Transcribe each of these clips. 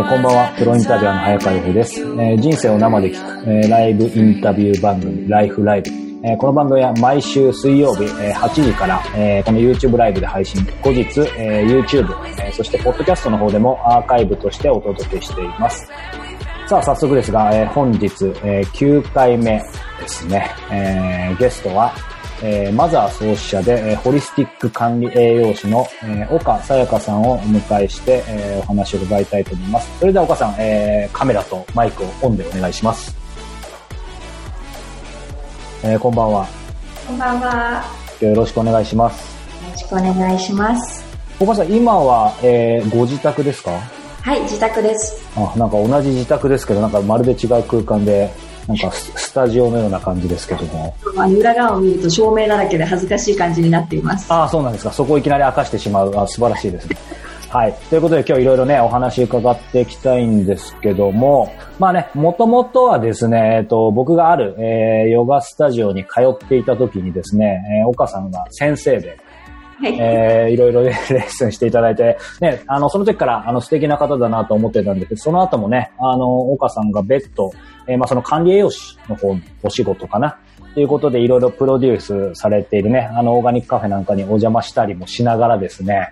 ーこんばんは、プロインタビュアーの早川洋平です、えー人生を生で聞く、えーライブインタビュー番組、ライフライブ。えーこの番組は毎週水曜日、えー8時から、えーこの YouTube ライブで配信。後日、えー YouTube、えーそしてポッドキャストの方でもアーカイブとしてお届けしています。さあ、早速ですが、えー本日、えー9回目ですね。えーゲストは、えーマザー創始者で、えーホリスティック管理栄養士の、えー岡さやかさんをお迎えして、えーお話を伺いたいと思います。それでは岡さん、えーカメラとマイクをオンでお願いします。えーこんばんは。こんばんは。よろしくお願いします。よろしくお願いします。岡さん、今は、えーご自宅ですか？はい、自宅です。あ、なんか同じ自宅ですけど、なんかまるで違う空間で、なんかススタジオのような感じですけども。裏側を見ると照明だらけで恥ずかしい感じになっています。ああ、そうなんですか。そこをいきなり明かしてしまう。あ素晴らしいですね。はい。ということで今日いろいろね、お話伺っていきたいんですけども、まあね、もともとはですね、えっと、僕がある、えーヨガスタジオに通っていた時にですね、えー岡さんが先生で、はい。えーいろいろね レッスンしていただいて、ね、あの、その時から、あの、素敵な方だなと思ってたんですけど、その後もね、あの、岡さんが別途、えーまあ、その管理栄養士の方のお仕事かな、ということで、いろいろプロデュースされているね、あの、オーガニックカフェなんかにお邪魔したりもしながらですね、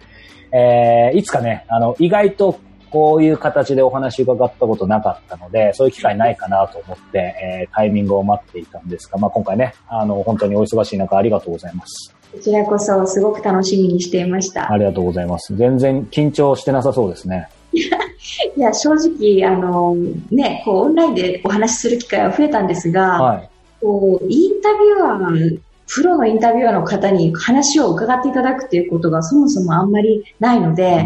えーいつかね、あの、意外と、こういう形でお話伺ったことなかったので、そういう機会ないかなと思って、えータイミングを待っていたんですが、まあ、今回ね、あの、本当にお忙しい中ありがとうございます。こちらこそすごく楽しみにしていました。ありがとうございます。全然緊張してなさそうですね。いや、正直、あの、ね、こう、オンラインでお話しする機会は増えたんですが、はい。こう、インタビュアー、プロのインタビュアーの方に話を伺っていただくっていうことがそもそもあんまりないので、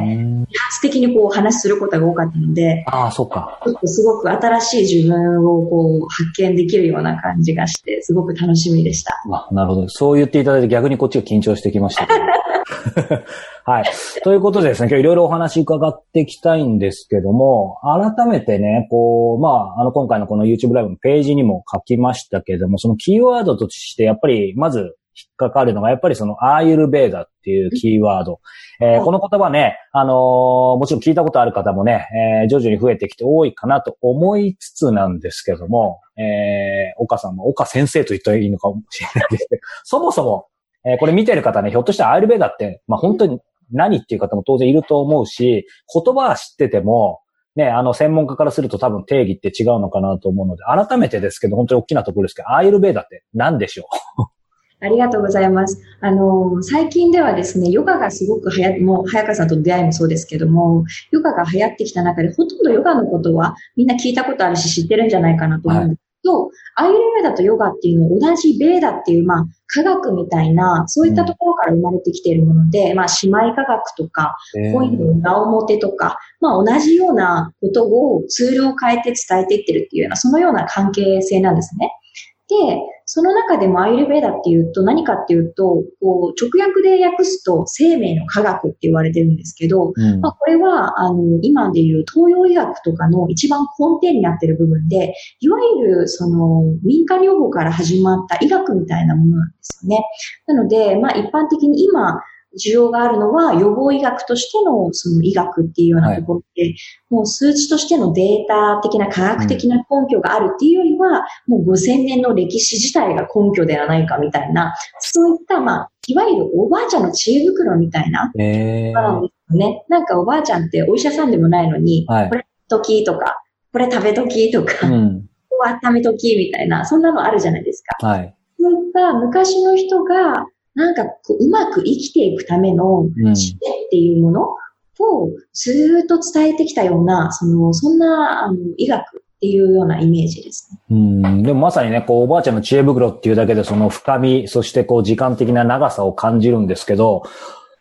発的にこうお話しすることが多かったので、ああ、そっか。すごく新しい自分をこう発見できるような感じがして、すごく楽しみでした。あなるほど。そう言っていただいて逆にこっちが緊張してきました。はい。ということでですね、今日いろいろお話伺っていきたいんですけども、改めてね、こう、まあ、あの、今回のこの YouTube ライブのページにも書きましたけれども、そのキーワードとして、やっぱり、まず、引っかかるのが、やっぱりその、アーユルベーダっていうキーワード。えーこの言葉ね、あのーもちろん聞いたことある方もね、えー徐々に増えてきて多いかなと思いつつなんですけども、えー岡さんも、岡先生と言ったらいいのかもしれないですけど、そもそも、えーこれ見てる方ね、ひょっとしたらアーユルベーダって、まあ本当に何っていう方も当然いると思うし、言葉は知ってても、ね、あの、専門家からすると多分定義って違うのかなと思うので、改めてですけど、本当に大きなところですけど、アーユルベーダって何でしょ ありがとうございます。あの、最近ではですね、ヨガがすごく流行って、もう、早川さんとの出会いもそうですけども、ヨガが流行ってきた中で、ほとんどヨガのことはみんな聞いたことあるし知ってるんじゃないかなと思うんですけど、アイルベーダとヨガっていうのは同じベーダっていう、まあ、科学みたいな、そういったところから生まれてきているもので、まあ、姉妹科学とか、うコインの裏表とか、まあ同じようなことをツールを変えて伝えていってるっていうような、そのような関係性なんですね。で、その中でもアイルベーダっていうと何かっていうと、こう直訳で訳すと生命の科学って言われてるんですけど、うんまあ、これは、あの、今でいう東洋医学とかの一番根底になっている部分で、いわゆる、その、民間療法から始まった医学みたいなものなんですよね。なので、まあ、一般的に今、需要があるのは予防医学としてのその医学っていうようなところで、もう数値としてのデータ的な科学的な根拠があるっていうよりは、もう5000年の歴史自体が根拠ではないかみたいな、そういった、まあ、いわゆるおばあちゃんの知恵袋みたいな、えーね。なんかおばあちゃんってお医者さんでもないのに、はいこれときとか、これ食べときとか、こうん。こ温めときみたいな、そんなのあるじゃないですか。はい。そういった昔の人が、なんかこううまく生きていくためのうん。知恵っていうものをずーっと伝えてきたような、その、そんなあの医学っていうようなイメージですね。うん。でもまさにね、こう、おばあちゃんの知恵袋っていうだけでその深み、そしてこう、時間的な長さを感じるんですけど、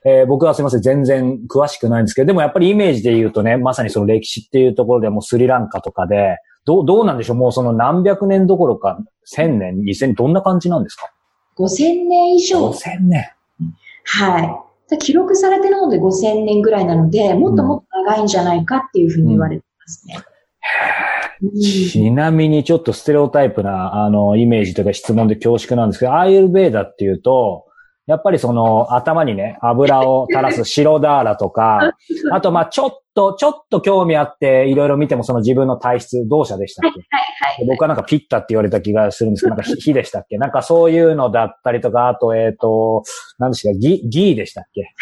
えー僕はすいません、全然詳しくないんですけど、でもやっぱりイメージで言うとね、まさにその歴史っていうところでもうスリランカとかで、どう、どうなんでしょう？もうその何百年どころか、千年、二千年、どんな感じなんですか？5000年以上。5000年。はい。記録されてるので5000年ぐらいなので、もっともっと長いんじゃないかっていうふうに言われてますね。うんちなみにちょっとステレオタイプな、あの、イメージというか質問で恐縮なんですけど、アーユルベーダっていうと、やっぱりその頭にね、油を垂らす 白ダーラとか、あとまあちょっと、ちょっと興味あって、いろいろ見てもその自分の体質、同社でしたっけ？はいはい。僕はなんかピッタって言われた気がするんですけど、なんか火火でしたっけ？なんかそういうのだったりとか、あと、えっ、と、何でしたっけ？ギ、ギーでしたっけ？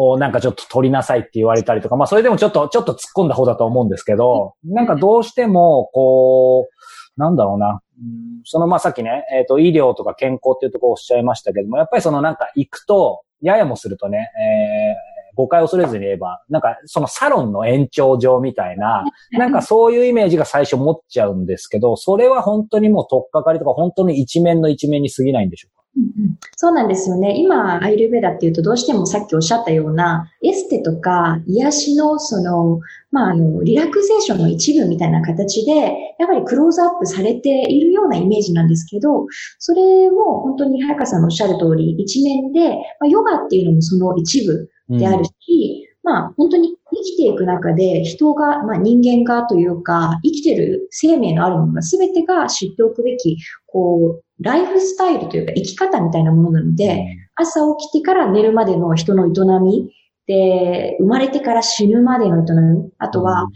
をなんかちょっと取りなさいって言われたりとか、まあそれでもちょっと、ちょっと突っ込んだ方だと思うんですけど、なんかどうしても、こう、なんだろうな。うん。そのまあさっきね、えっ、と、医療とか健康っていうところをおっしゃいましたけども、やっぱりそのなんか行くと、ややもするとね、えー誤解を恐れずに言えば、なんかそのサロンの延長上みたいな、なんかそういうイメージが最初持っちゃうんですけど、それは本当にもう取っかかりとか本当に一面の一面に過ぎないんでしょうか？うんそうなんですよね。今、アイルベダっていうとどうしてもさっきおっしゃったような、エステとか癒しのその、まあ、あの、リラクゼーションの一部みたいな形で、やっぱりクローズアップされているようなイメージなんですけど、それも本当に早川さんのおっしゃる通り、一面で、まあ、ヨガっていうのもその一部であるし、まあ本当に生きていく中で人が、まあ人間がというか、生きてる生命のあるものが全てが知っておくべき、こう、ライフスタイルというか生き方みたいなものなので、朝起きてから寝るまでの人の営み、で、生まれてから死ぬまでの営み、あとは、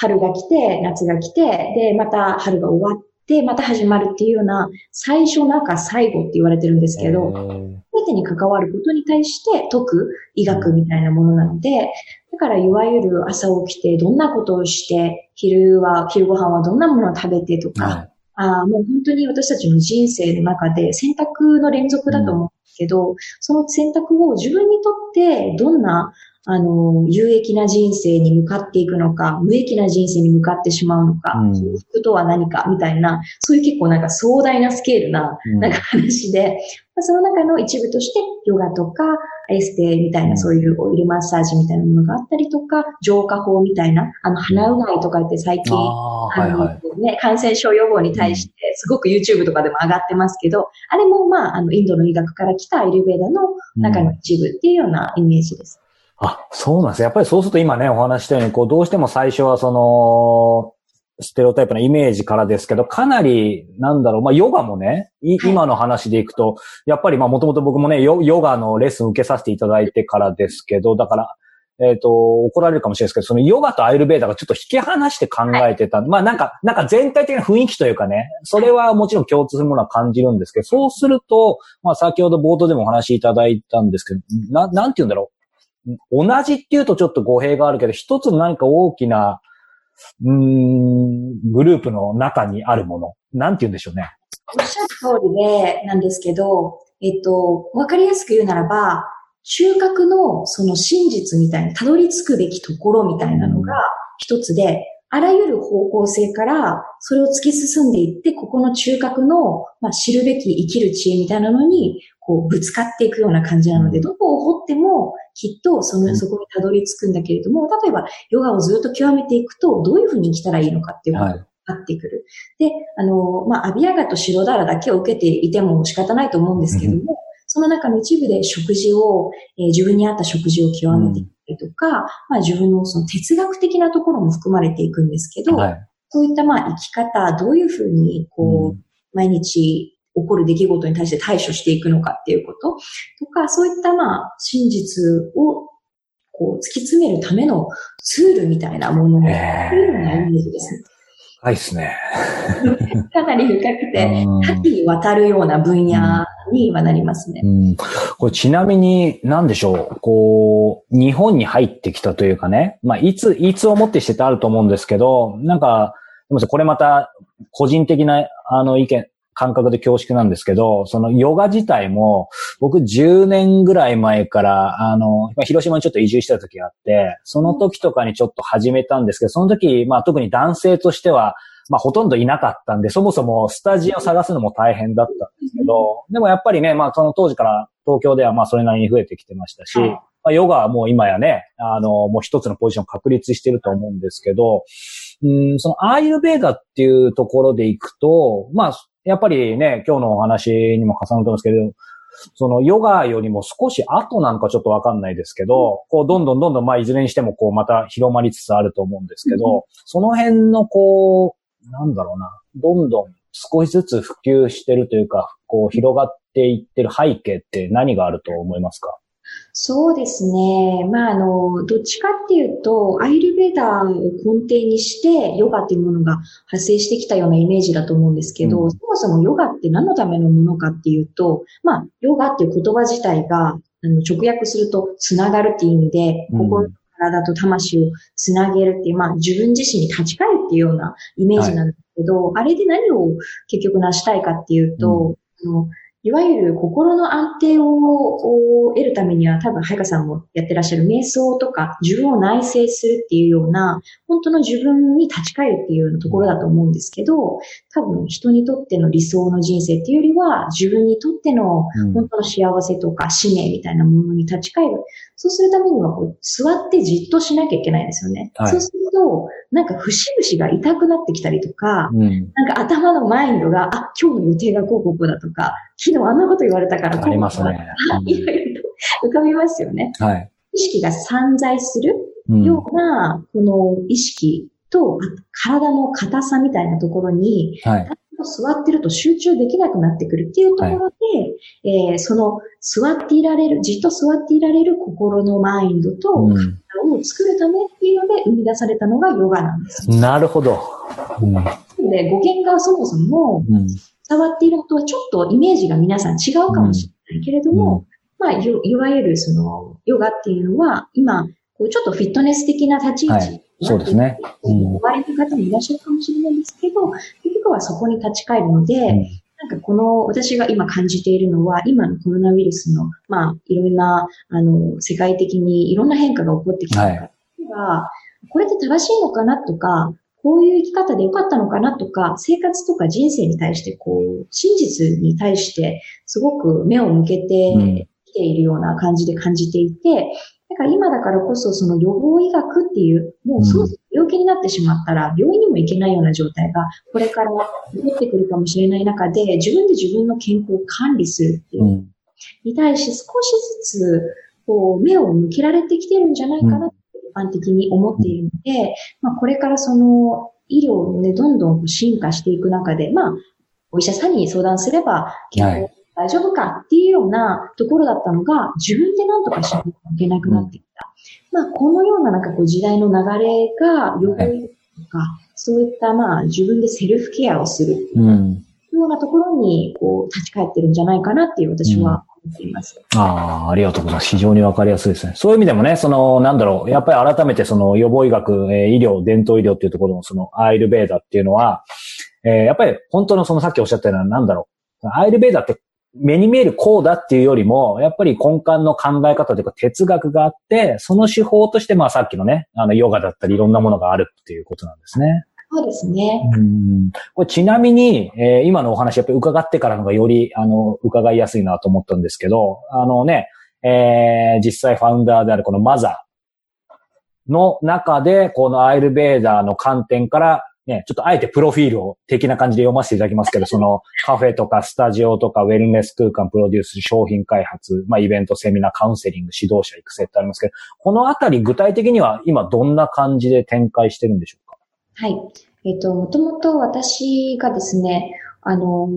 春が来て、夏が来て、で、また春が終わって、また始まるっていうような、最初なんか最後って言われてるんですけど、すべてに関わることに対して解く医学みたいなものなので、だからいわゆる朝起きてどんなことをして、昼は、昼ご飯はどんなものを食べてとか、はいああもう本当に私たちの人生の中で選択の連続だと思うんですけど、その選択を自分にとってどんな、あの、有益な人生に向かっていくのか、無益な人生に向かってしまうのか、うん。幸福とは何かみたいな、そういう結構なんか壮大なスケールな、うん。なんか話で、まあその中の一部として、ヨガとか、エステみたいな、そういうオイルマッサージみたいなものがあったりとか、浄化法みたいな、あの、鼻うがいとかって最近、ああ、はいはい。ね、感染症予防に対して、すごく YouTube とかでも上がってますけど、あれもまあ、あの、インドの医学から来たアイルベーダの中の一部っていうようなイメージです。あ、そうなんですねやっぱりそうすると今ね、お話ししたように、こう、どうしても最初はその、ステレオタイプなイメージからですけど、かなり、なんだろう、まあ、ヨガもね、いはい今の話でいくと、やっぱりまあ、もともと僕もね、ヨヨガのレッスン受けさせていただいてからですけど、だから、えっ、と、怒られるかもしれないですけど、そのヨガとアイルベーダがちょっと引き離して考えてた。まあなんか、なんか全体的な雰囲気というかね、それはもちろん共通するものは感じるんですけど、そうすると、まあ先ほど冒頭でもお話しいただいたんですけど、な、なんて言うんだろう。同じっていうとちょっと語弊があるけど、一つの何か大きな、うん、グループの中にあるもの。なんて言うんでしょうね。おっしゃる通りで、なんですけど、えっと、わかりやすく言うならば、中核のその真実みたいな、たどり着くべきところみたいなのが一つで、あらゆる方向性からそれを突き進んでいって、ここの中核の、まあ、知るべき生きる知恵みたいなのに、こう、ぶつかっていくような感じなので、うんどこを掘っても、きっとその、うんそこにたどり着くんだけれども、例えば、ヨガをずっと極めていくと、どういうふうに生きたらいいのかっていうことがはい。分かってくる。で、あの、まあ、アビアガと白ダラだけを受けていても仕方ないと思うんですけども、その中の一部で食事を、えー自分に合った食事を極めていったりとか、まあ、自分のその哲学的なところも含まれていくんですけど、はい。そういったまあ生き方、どういうふうにこう、毎日起こる出来事に対して対処していくのかっていうこと。とか、そういったまあ真実をこう突き詰めるためのツールみたいなもの。を、へー。そういうようなイメージですね。はいですね。かなり深くて、うん。多岐にわたるような分野にはなりますね。うん。これちなみに、なんでしょう、こう、日本に入ってきたというかね、まあ、いつ、いつをもってしてってあると思うんですけど、なんか、でもこれまた、個人的な、あの、意見、感覚で恐縮なんですけど、そのヨガ自体も、僕10年ぐらい前から、あの、まあ広島にちょっと移住した時があって、その時とかにちょっと始めたんですけど、その時、まあ特に男性としては、まあほとんどいなかったんで、そもそもスタジオ探すのも大変だったんですけど、でもやっぱりね、まあその当時から東京ではまあそれなりに増えてきてましたし、はいまあヨガはもう今やね、あの、もう一つのポジション確立してると思うんですけど、うん、そのアーユルベーダっていうところでいくと、まあ、やっぱりね、今日のお話にも重なると思うんですけど、そのヨガよりも少し後なのかちょっとわかんないですけど、こうどんどんどんどんまあいずれにしてもこうまた広まりつつあると思うんですけど、その辺のこう、なんだろうな、どんどん少しずつ普及してるというか、こう広がっていってる背景って何があると思いますか？そうですね。まあ、あの、どっちかっていうと、アイルベーダーを根底にして、ヨガっていうものが発生してきたようなイメージだと思うんですけど、うん、そもそもヨガって何のためのものかっていうと、まあ、ヨガっていう言葉自体が、あの直訳すると、つながるっていう意味で、心、体と魂をつなげるっていう、まあ、自分自身に立ち返るっていうようなイメージなんですけど、はい、あれで何を結局成したいかっていうと、うん、あのいわゆる心の安定を得るためには多分、早川さんもやってらっしゃる瞑想とか自分を内省するっていうような、本当の自分に立ち返るっていうようなところだと思うんですけど、多分人にとっての理想の人生っていうよりは、自分にとっての本当の幸せとか使命みたいなものに立ち返る。そうするためにはこう、座ってじっとしなきゃいけないですよね。はい、そうすると、なんか節々が痛くなってきたりとか、うん、なんか頭のマインドが、あ、今日の予定がこうこうこうだとか、昨日あんなこと言われたからありますね。いろいろと浮かびますよね。はい。意識が散在するような、この意識と、体の硬さみたいなところに、はい、座ってると集中できなくなってくるっていうところで、はい、えー、その座っていられる、じっと座っていられる心のマインドと体を作るためっていうので生み出されたのがヨガなんです。なるほど。うん、で語源がそもそも、伝わっているのとはちょっとイメージが皆さん違うかもしれないけれども、うん、まあ、いわゆるそのヨガっていうのは今、こうちょっとフィットネス的な立ち位置、はい。そうですね。うん、終わりの方もいらっしゃるかもしれないですけど、結局はそこに立ち返るので、うん、なんかこの私が今感じているのは、今のコロナウイルスの、まあ、いろんな、あの、世界的にいろんな変化が起こってきたから、はい、これって正しいのかなとか、こういう生き方で良かったのかなとか、生活とか人生に対して、こう、真実に対して、すごく目を向けてきているような感じで感じていて、だから今だからこそその予防医学っていう、もうそう病気になってしまったら病院にも行けないような状態がこれから起こってくるかもしれない中で自分で自分の健康を管理するっていう、うん、に対して少しずつこう目を向けられてきてるんじゃないかな般的に思っているので、まあこれからその医療をね、どんどん進化していく中で、まあお医者さんに相談すれば大丈夫かっていうようなところだったのが、自分で何とかしなきゃいけなくなってきた。うん、まあ、このようななんかこう時代の流れが、予防とか、そういったまあ自分でセルフケアをするうようなところにこう立ち返ってるんじゃないかなっていう私は思っています。ああ、ありがとうございます。非常にわかりやすいですね。そういう意味でもね、その、なんだろう、やっぱり改めてその予防医学、えー、医療、伝統医療っていうところのそのアイルベーダっていうのは、えー、やっぱり本当のそのさっきおっしゃったような、なんだろう、アイルベーダって目に見えるこうだっていうよりも、やっぱり根幹の考え方というか哲学があって、その手法として、まあさっきのね、あの、ヨガだったりいろんなものがあるっていうことなんですね。そうですね。うんこれちなみに、えー、今のお話やっぱり伺ってからのがより、あの、伺いやすいなと思ったんですけど、あのね、えー、実際ファウンダーであるこのマザーの中で、このアイルベーダーの観点からね、ちょっとあえてプロフィールを的な感じで読ませていただきますけど、そのカフェとかスタジオとかウェルネス空間プロデュース、商品開発、まあイベント、セミナー、カウンセリング、指導者育成ってありますけど、このあたり具体的には今どんな感じで展開してるんでしょうはい。えっ、ー、と、もともと私がですね、あの、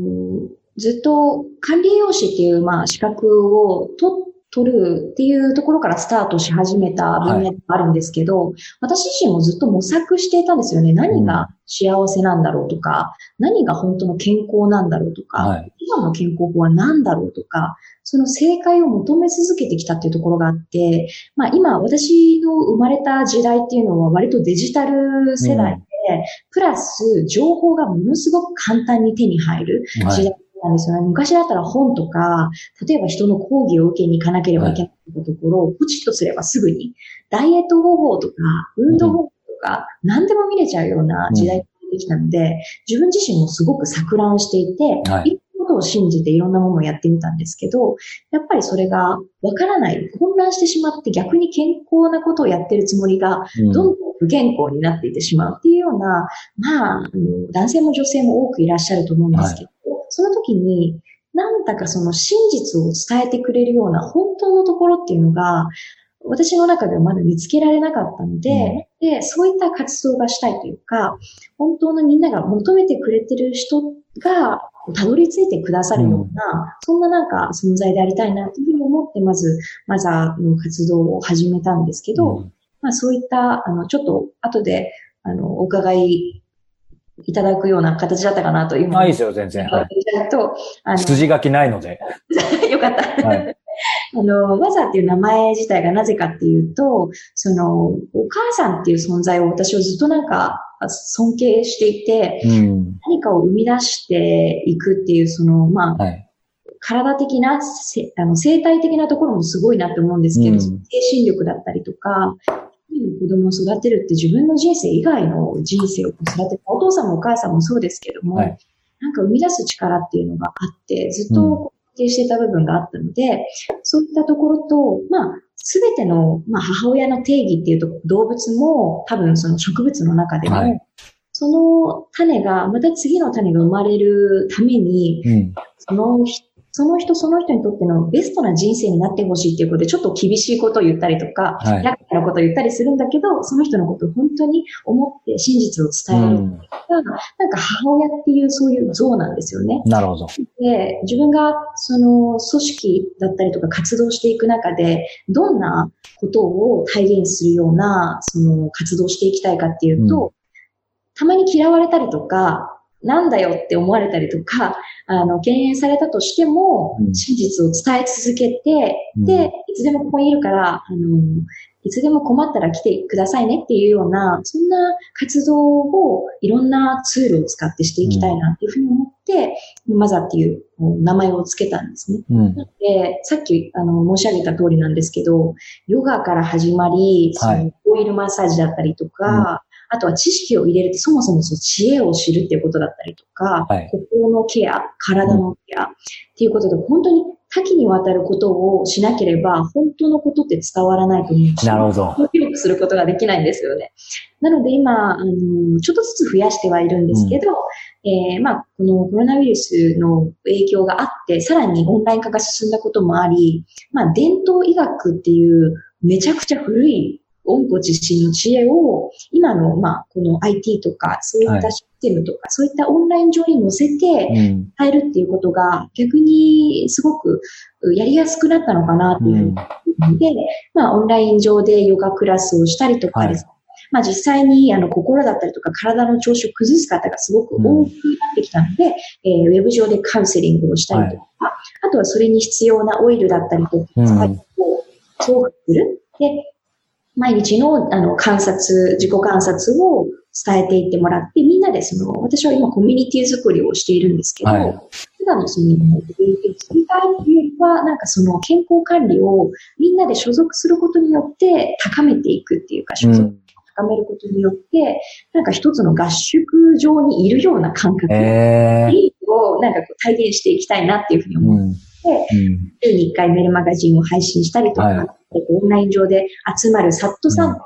ずっと管理栄養士っていう、まあ、資格を取っ取るっていうところからスタートし始めた分野があるんですけど、はい、私自身もずっと模索していたんですよね。何が幸せなんだろうとか、何が本当の健康なんだろうとか、はい、今の健康法は何だろうとか、その正解を求め続けてきたっていうところがあって、まあ今私の生まれた時代っていうのは割とデジタル世代プラス情報がものすごく簡単に手に入る時代なんですよね。昔だったら本とか、例えば人の講義を受けに行かなければいけないところを、ポチッとすればすぐに、ダイエット方法とか、運動方法とか、何でも見れちゃうような時代ができたので、自分自身もすごく錯乱していて、はい、を信じていろんなものをやってみたんですけど、やっぱりそれがわからない、混乱してしまって逆に健康なことをやってるつもりが、どんどん不健康になっていってしまうっていうような、まあ、男性も女性も多くいらっしゃると思うんですけど、その時に、なんだかその真実を伝えてくれるような本当のところっていうのが、私の中ではまだ見つけられなかったので、で、そういった活動がしたいというか、本当のみんなが求めてくれてる人が、たどり着いてくださるような、うん、そんななんか存在でありたいなというふうに思って、まず、マザーの活動を始めたんですけど、うん、まあそういった、あの、ちょっと後で、あの、お伺いいただくような形だったかなという。あ、いいですよ、全然。はい、とあの筋書きないので。よかった。はい、あの、ワザっていう名前自体がなぜかっていうと、その、お母さんっていう存在を私はずっとなんか尊敬していて、うん、何かを生み出していくっていう、その、まあ、はい、体的な、あの生体的なところもすごいなって思うんですけど、うん、精神力だったりとか、子供を育てるって自分の人生以外の人生を育てる。お父さんもお母さんもそうですけども、はい、なんか生み出す力っていうのがあって、ずっと定してた部分があったので、そういったところと、まあ、すべての、まあ、母親の定義っていうと、動物も多分その植物の中でも、はい、その種が、また次の種が生まれるために、うん、そのその人その人にとってのベストな人生になってほしいっていうことで、ちょっと厳しいことを言ったりとか、はい、厄介なことを言ったりするんだけど、その人のことを本当に思って真実を伝えるっていうのが、なんか母親っていうそういう像なんですよね。なるほど。で、自分がその組織だったりとか活動していく中で、どんなことを体現するような、その活動をしていきたいかっていうと、うん、たまに嫌われたりとか、なんだよって思われたりとか、あの、敬遠されたとしても、真実を伝え続けて、うん、で、いつでもここにいるから、あの、いつでも困ったら来てくださいねっていうような、そんな活動をいろんなツールを使ってしていきたいなっていうふうに思って、うん、マザーっていう名前を付けたんですね。うん、なので、さっきあの申し上げた通りなんですけど、ヨガから始まり、そのオイルマッサージだったりとか、あとは知識を入れるってそもそもその知恵を知るっていうことだったりとか、はい、心のケア、体のケアっていうことで、本当に多岐にわたることをしなければ、本当のことって伝わらないと思うし、なるほど。広くすることができないんですよね。なので今、あの、ちょっとずつ増やしてはいるんですけど、うん、えー、まあ、このコロナウイルスの影響があって、さらにオンライン化が進んだこともあり、まあ、伝統医学っていうめちゃくちゃ古い温故知新の知恵を、今の、まあ、この IT とか、そういったシステムとか、はい、そういったオンライン上に載せて、変えるっていうことが、逆にすごくやりやすくなったのかなっていう、うん、で、まあ、オンライン上でヨガクラスをしたりとかですね、はい。まあ実際にあの心だったりとか体の調子を崩す方がすごく多くなってきたので、うん、えー、ウェブ上でカウンセリングをしたりとか、はい、あとはそれに必要なオイルだったりとか、うん、を送付する。で、毎日のあの観察、自己観察を伝えていってもらって、みんなでその、私は今コミュニティ作りをしているんですけど、はい、普段のその、よりは、なんかその健康管理をみんなで所属することによって高めていくっていうか、所属を高めることによって、うん、なんか一つの合宿場にいるような感覚をなんかこう体現していきたいなっていうふうに思って、うん、週に1回メールマガジンを配信したりとか、はいオンライン上で集まるサットさん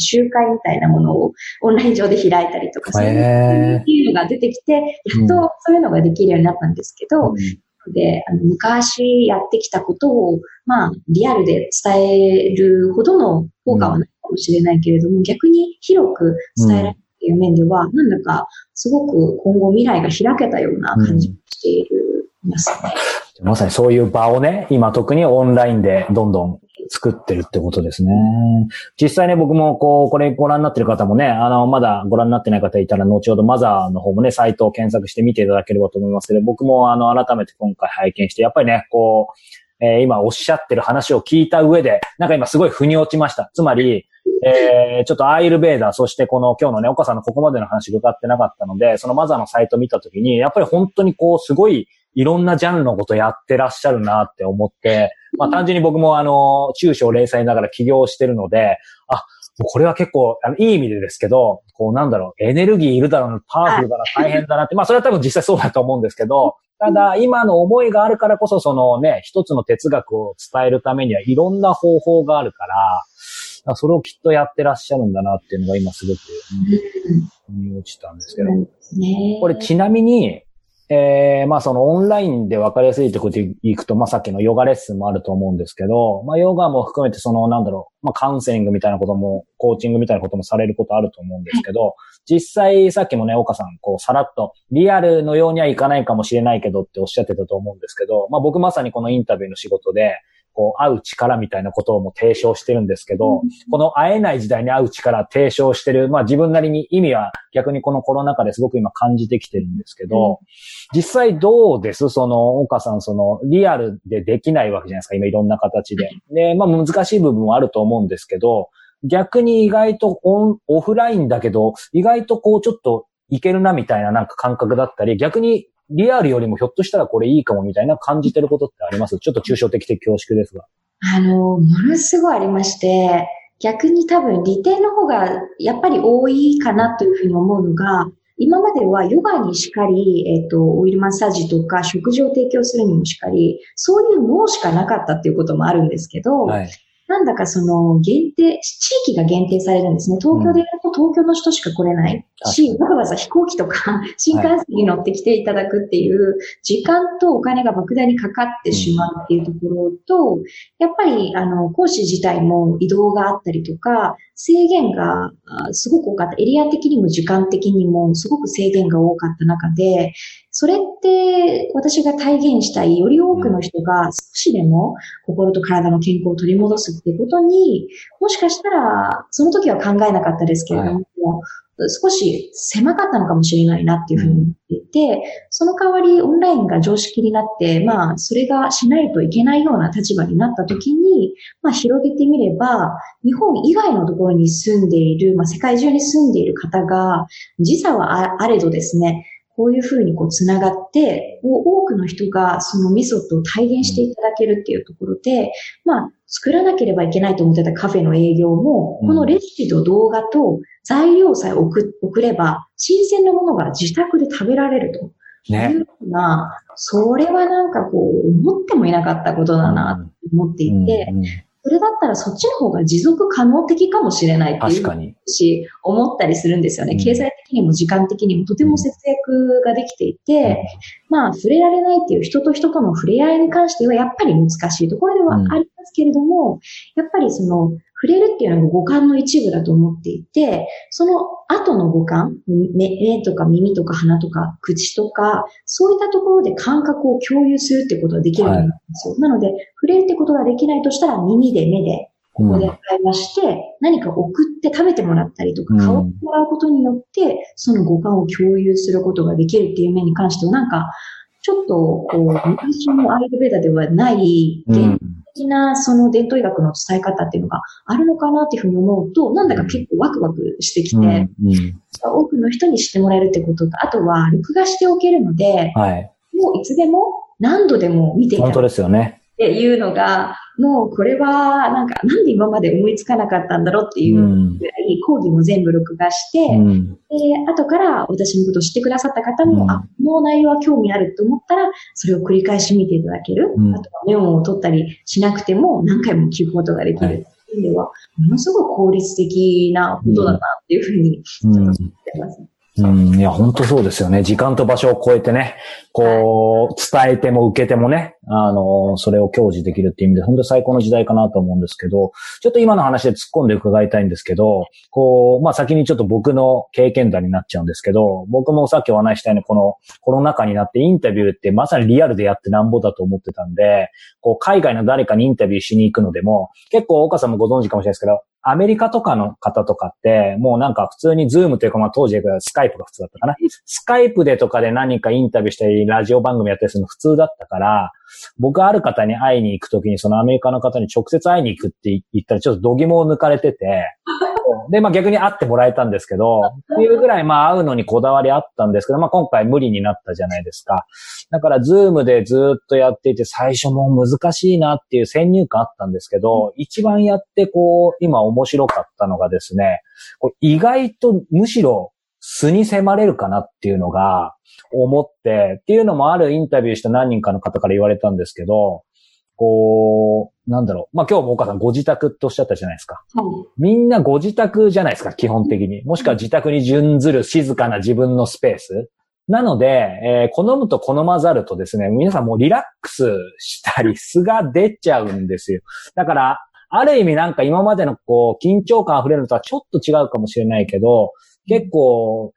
集会みたいなものをオンライン上で開いたりとか、そういうのが出てきて、やっとそういうのができるようになったんですけど、うん、で、あの昔やってきたことを、まあ、リアルで伝えるほどの効果はないかもしれないけれども、うん、逆に広く伝えられるっていう面では、うん、なんだかすごく今後未来が開けたような感じがしている、ますね。まさにそういう場をね、今特にオンラインでどんどん作ってるってことですね。実際ね、僕もこう、これご覧になってる方もね、あの、まだご覧になってない方いたら、後ほどマザーの方もね、サイトを検索してみていただければと思いますけど、僕もあの、改めて今回拝見して、やっぱりね、こう、えー、今おっしゃってる話を聞いた上で、なんか今すごい腑に落ちました。つまり、えー、ちょっとアイルベーダー、そしてこの今日のね、岡さんのここまでの話伺ってなかったので、そのマザーのサイト見たときに、やっぱり本当にこう、すごい、いろんなジャンルのことやってらっしゃるなって思って、まあ単純に僕もあの、中小零細ながら起業してるので、あ、これは結構、あのいい意味でですけど、こうなんだろう、エネルギーいるだろうパワフルだな、大変だなって、まあそれは多分実際そうだと思うんですけど、ただ今の思いがあるからこそそのね、一つの哲学を伝えるためにはいろんな方法があるから、それをきっとやってらっしゃるんだなっていうのが今すごく、うん、見落ちたんですけど。これちなみに、えー、まあそのオンラインで分かりやすいところで行くと、まあさっきのヨガレッスンもあると思うんですけど、まあヨガも含めてそのなんだろう、まあカウンセリングみたいなことも、コーチングみたいなこともされることあると思うんですけど、実際さっきもね、岡さん、こうさらっとリアルのようにはいかないかもしれないけどっておっしゃってたと思うんですけど、まあ僕まさにこのインタビューの仕事で、こう、会う力みたいなことをも提唱してるんですけど、この会えない時代に会う力提唱してる、まあ自分なりに意味は逆にこのコロナ禍ですごく今感じてきてるんですけど、実際どうです？その、岡さん、その、リアルでできないわけじゃないですか、今いろんな形で。で、まあ難しい部分もあると思うんですけど、逆に意外とオン、オフラインだけど、意外とこうちょっといけるなみたいななんか感覚だったり、逆にリアルよりもひょっとしたらこれいいかもみたいな感じてることってあります？ちょっと抽象的で恐縮ですが。あの、ものすごいありまして、逆に多分利点の方がやっぱり多いかなというふうに思うのが、今まではヨガにしかり、えっ、ー、と、オイルマッサージとか食事を提供するにもしかり、そういう脳しかなかったっていうこともあるんですけど、はい、なんだかその限定、地域が限定されるんですね。東京でやると東京の人しか来れない。し、うん、わざわざ飛行機とか 新幹線に乗ってきていただくっていう時間とお金が莫大にかかってしまうっていうところと、やっぱりあの講師自体も移動があったりとか、制限がすごく多かった。エリア的にも時間的にもすごく制限が多かった中で、それって私が体現したいより多くの人が少しでも心と体の健康を取り戻すってことに、もしかしたらその時は考えなかったですけれども、はい少し狭かったのかもしれないなっていうふうに言っていて、その代わりオンラインが常識になって、まあ、それがしないといけないような立場になった時に、まあ、広げてみれば、日本以外のところに住んでいる、まあ、世界中に住んでいる方が、時差はあれどですね、こういうふうにこう繋がって、多くの人がそのメソッドを体現していただけるっていうところで、まあ、作らなければいけないと思ってたカフェの営業も、このレシピと動画と材料さえ送送れば、新鮮なものが自宅で食べられると。ね。いうような、それはなんかこう、思ってもいなかったことだなと思っていて、それだったらそっちの方が持続可能的かもしれないっていうし、思ったりするんですよね。経済的にも時間的にもとても節約ができていて、まあ、触れられないっていう人と人との触れ合いに関してはやっぱり難しいところではありますけれども、やっぱりその、触れるっていうのが五感の一部だと思っていて、その後の五感、目とか耳とか鼻とか口とか、そういったところで感覚を共有するってことができると思うんですよ。はい、なので、触れるってことができないとしたら耳で目で、ここで会話して、何か送って食べてもらったりとか、顔をもらうことによって、その五感を共有することができるっていう面に関しては、なんか、ちょっと、こう、昔のアイルベーダではない、現的なその伝統医学の伝え方っていうのがあるのかなっていうふうに思うと、なんだか結構ワクワクしてきて、うんうん、多くの人に知ってもらえるってことと、あとは録画しておけるので、はい、もういつでも何度でも見ていた本当ですよね。っていうのが、もうこれはなんかなんで今まで思いつかなかったんだろうっていうぐらい講義も全部録画して、うん、で、後から私のことを知ってくださった方も、うん、あ、この内容は興味あると思ったら、それを繰り返し見ていただける。うん、あとはメモを取ったりしなくても何回も聞くことができる。はい、っていう意味では、ものすごく効率的なことだなっていうふうに、思ってます。うん、いや、本当そうですよね。時間と場所を超えてね、こう、伝えても受けてもね、あの、それを享受できるっていう意味で、本当最高の時代かなと思うんですけど、ちょっと今の話で突っ込んで伺いたいんですけど、こう、まあ、先にちょっと僕の経験談になっちゃうんですけど、僕もさっきお話したように、このコロナ禍になってインタビューってまさにリアルでやってなんぼだと思ってたんで、こう、海外の誰かにインタビューしに行くのでも、結構岡さんもご存知かもしれないですけど、アメリカとかの方とかって、もうなんか普通に Zoom というか、まあ当時 Skype が普通だったかな。スカイプでとかで何かインタビューしたり、ラジオ番組やったりするの普通だったから、僕ある方に会いに行くときに、そのアメリカの方に直接会いに行くって言ったら、ちょっと度肝を抜かれてて、で、まあ逆に会ってもらえたんですけど、っていうぐらいまあ会うのにこだわりあったんですけど、まあ今回無理になったじゃないですか。だからズームでずっとやっていて最初も難しいなっていう先入観あったんですけど、一番やってこう、今面白かったのがですね、これ意外とむしろ素に迫れるかなっていうのが思って、っていうのもあるインタビューした何人かの方から言われたんですけど、こう、なんだろう。まあ、今日も岡さんご自宅っておっしゃったじゃないですか。はい、みんなご自宅じゃないですか、基本的に。もしくは自宅に準ずる静かな自分のスペース。なので、えー好むと好まざるとですね、皆さんもうリラックスしたり、素が出ちゃうんですよ。だから、ある意味なんか今までのこう、緊張感溢れるのとはちょっと違うかもしれないけど、結構、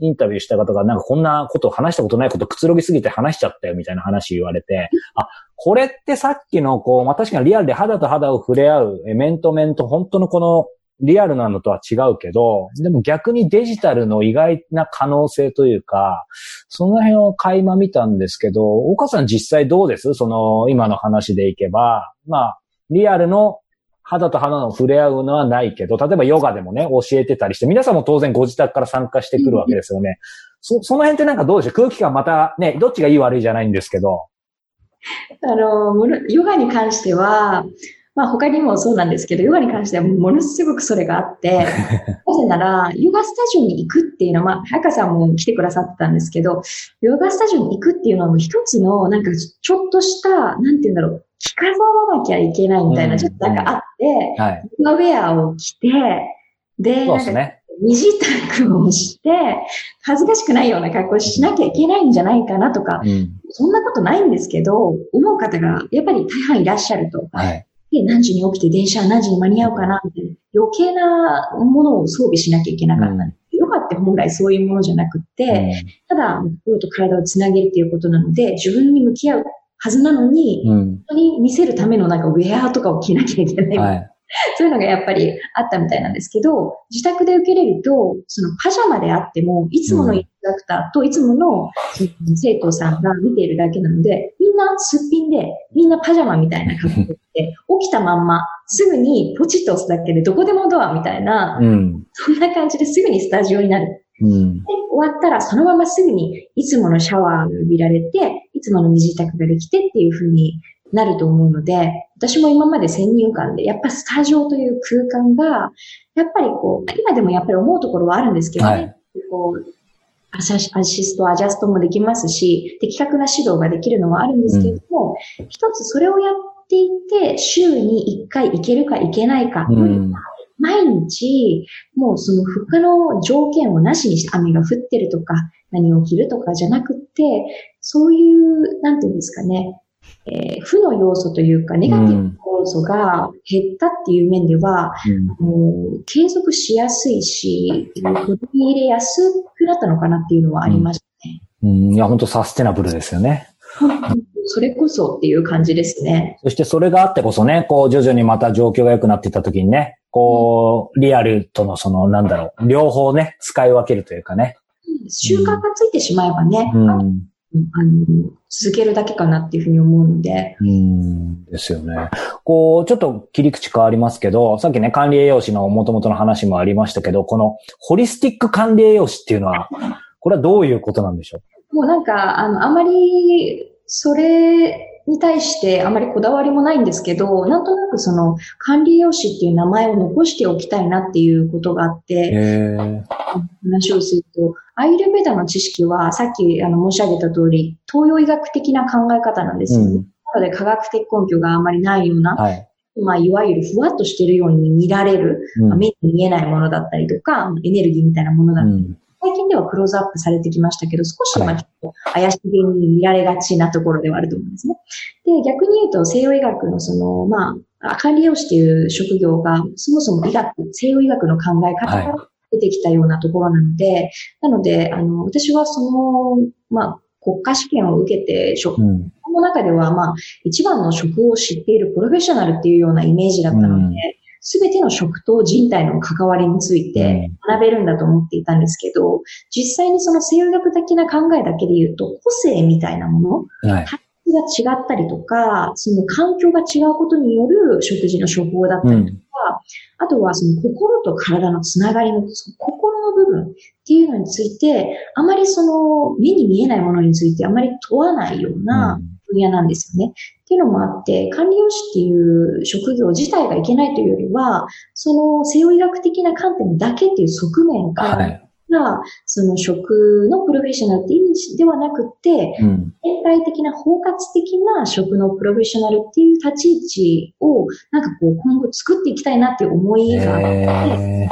インタビューした方がなんかこんなこと話したことないことくつろぎすぎて話しちゃったよみたいな話言われて、あ、これってさっきのこう、まあ、確かにリアルで肌と肌を触れ合う、え面と面と本当のこのリアルなのとは違うけど、でも逆にデジタルの意外な可能性というか、その辺を垣間見たんですけど、岡さん実際どうです？その今の話でいけば、まあ、リアルの肌と肌の触れ合うのはないけど、例えばヨガでもね、教えてたりして、皆さんも当然ご自宅から参加してくるわけですよね。そ、その辺ってなんかどうでしょう？空気感またね、どっちがいい悪いじゃないんですけど。あの、ヨガに関しては、まあ他にもそうなんですけど、ヨガに関してはものすごくそれがあって、なぜなら、ヨガスタジオに行くっていうのは、まあ、早川さんも来てくださってたんですけど、ヨガスタジオに行くっていうのはもう一つの、なんかちょっとした、なんて言うんだろう、着飾らなきゃいけないみたいな、うんちょっとなんかあって、はい。ヨガウェアを着て、で、そうですね。身支度をして、恥ずかしくないような格好をしなきゃいけないんじゃないかなとか、うん。そんなことないんですけど、思う方がやっぱり大半いらっしゃると。はい。で、何時に起きて電車は何時に間に合うかな、みたいな余計なものを装備しなきゃいけなかった。うんヨガって本来そういうものじゃなくって、ただ心と体をつなげるっていうことなので、自分に向き合うはずなのに、うん。本当に見せるためのなんかウェアとかを着なきゃいけない。はい。そういうのがやっぱりあったみたいなんですけど、自宅で受けれると、そのパジャマであっても、いつものインストラクターといつもの生徒さんが見ているだけなので、みんなすっぴんで、みんなパジャマみたいな格好で、起きたまんま、すぐにポチッと押すだけでどこでもドアみたいな、うん。そんな感じですぐにスタジオになる。うん。で終わったらそのまますぐにいつものシャワーが浴びられて、いつもの身支度ができてっていう風になると思うので、私も今まで先入観で、やっぱスタジオという空間が、やっぱりこう、今でもやっぱり思うところはあるんですけどね、はいこうアシアシスト、アジャストもできますし、的確な指導ができるのはあるんですけれども、一つそれをやっていて、週に一回行けるか行けないか、うん。毎日、もうその他の条件をなしにして、雨が降ってるとか、何を着るとかじゃなくって、そういう、なんていうんですかね、えー負の要素というか、ネガティブな要素が減ったっていう面では、もう継続しやすいし、取り入れやすくなったのかなっていうのはありましたね。うん。いや、本当サステナブルですよね。それこそっていう感じですね。そしてそれがあってこそね、こう徐々にまた状況が良くなっていった時にね、こう、リアルとのその、なんだろう、両方ね、使い分けるというかね。習慣がついてしまえばね、うん。あの続けるだけかなっていうふうに思うので、うん。ですよね。こう、ちょっと切り口変わりますけど、さっきね、管理栄養士の元々の話もありましたけど、この、ホリスティック管理栄養士っていうのは、これはどういうことなんでしょもうなんか、あの、あまり、それに対してあまりこだわりもないんですけど、なんとなくその、管理栄養士っていう名前を残しておきたいなっていうことがあっうて。話をすると、アイルベダの知識は、さっきあの申し上げた通り、東洋医学的な考え方なんですよね。うんなので、科学的根拠があまりないような、はい。まあ、いわゆるふわっとしているように見られる、うんまあ目に見えないものだったりとか、エネルギーみたいなものだったりうん。最近ではクローズアップされてきましたけど、少しまはいあちょっと怪しげに見られがちなところではあると思うんですね。で、逆に言うと西洋医学のその、まあ、管理栄養士という職業がそもそも医学、西洋医学の考え方から出てきたようなところなので、なので、あの、私はその、まあ、国家試験を受けて、職うん。この中では、まあ、一番の職を知っているプロフェッショナルっていうようなイメージだったのうんで、すべての職と人体の関わりについて学べるんだと思っていたんですけど、実際にその西洋医学的な考えだけで言うと、個性みたいなものはい。が違ったりとか、その環境が違うことによる食事の処方だったりとか、あとはその心と体のつながりの、その心の部分っていうのについて、あまりその目に見えないものについてあまり問わないような分野なんですよね。っていうのもあって、管理栄養士っていう職業自体がいけないというよりは、その西洋医学的な観点だけっていう側面から、はい。がその職のプロフェッショナルっていう意味ではなくて、うん。全体的な包括的な職のプロフェッショナルっていう立ち位置を、なんかこう今後作っていきたいなっていう思いがあって。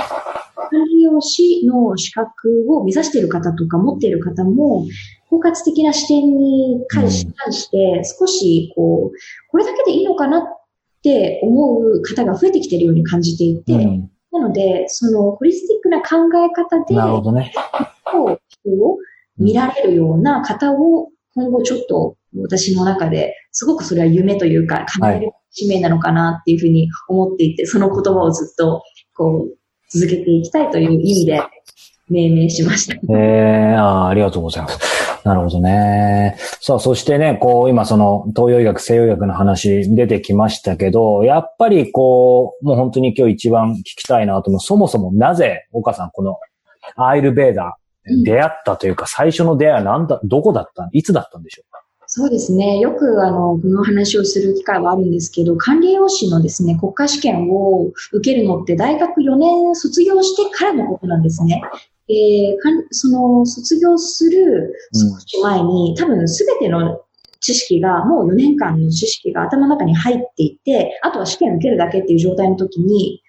管理栄栄養士の資格を目指している方とか持っている方も、包括的な視点に関して少しこう、これだけでいいのかなって思う方が増えてきているように感じていて、うん、なので、そのホリスティックな考え方で、なるほどね。人を見られるような方を今後ちょっと私の中ですごくそれは夢というか、叶える使命なのかなっていうふうに思っていて、その言葉をずっとこう続けていきたいという意味で命名しました。ええー、あありがとうございます。なるほどね。さあ、そしてね、こう、今その、東洋医学、西洋医学の話出てきましたけど、やっぱりこう、もう本当に今日一番聞きたいなと思う。そもそもなぜ、岡さん、この、アイルベーダー、出会ったというか、最初の出会いは何だ、どこだったいつだったんでしょうか？そうですね。よく、あの、この話をする機会はあるんですけど、管理栄養士のですね、国家試験を受けるのって大学4年卒業してからのことなんですね。えー、かんその、卒業する少し前に、多分すべての知識が、もう4年間の知識が頭の中に入っていて、あとは試験受けるだけっていう状態の時に、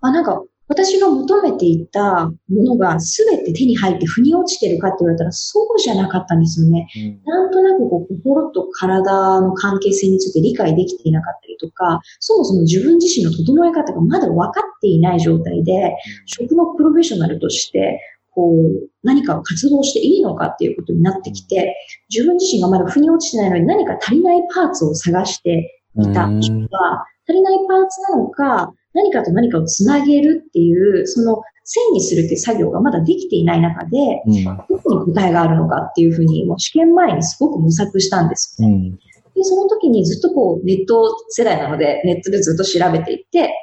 あ、なんか、私が求めていたものが全て手に入って腑に落ちてるかって言われたらそうじゃなかったんですよね。うん、なんとなくこう心と体の関係性について理解できていなかったりとか、そもそも自分自身の整え方がまだ分かっていない状態で、食のプロフェッショナルとしてこう、何かを活動していいのかっていうことになってきて、自分自身がまだ腑に落ちてないのに何か足りないパーツを探していた人が、足りないパーツなのか、何かと何かをつなげるっていう、その線にするっていう作業がまだできていない中で、どこに答えがあるのかっていうふうに、もう試験前にすごく模索したんですよね。で、その時にずっとこう、ネット世代なので、ネットでずっと調べていって、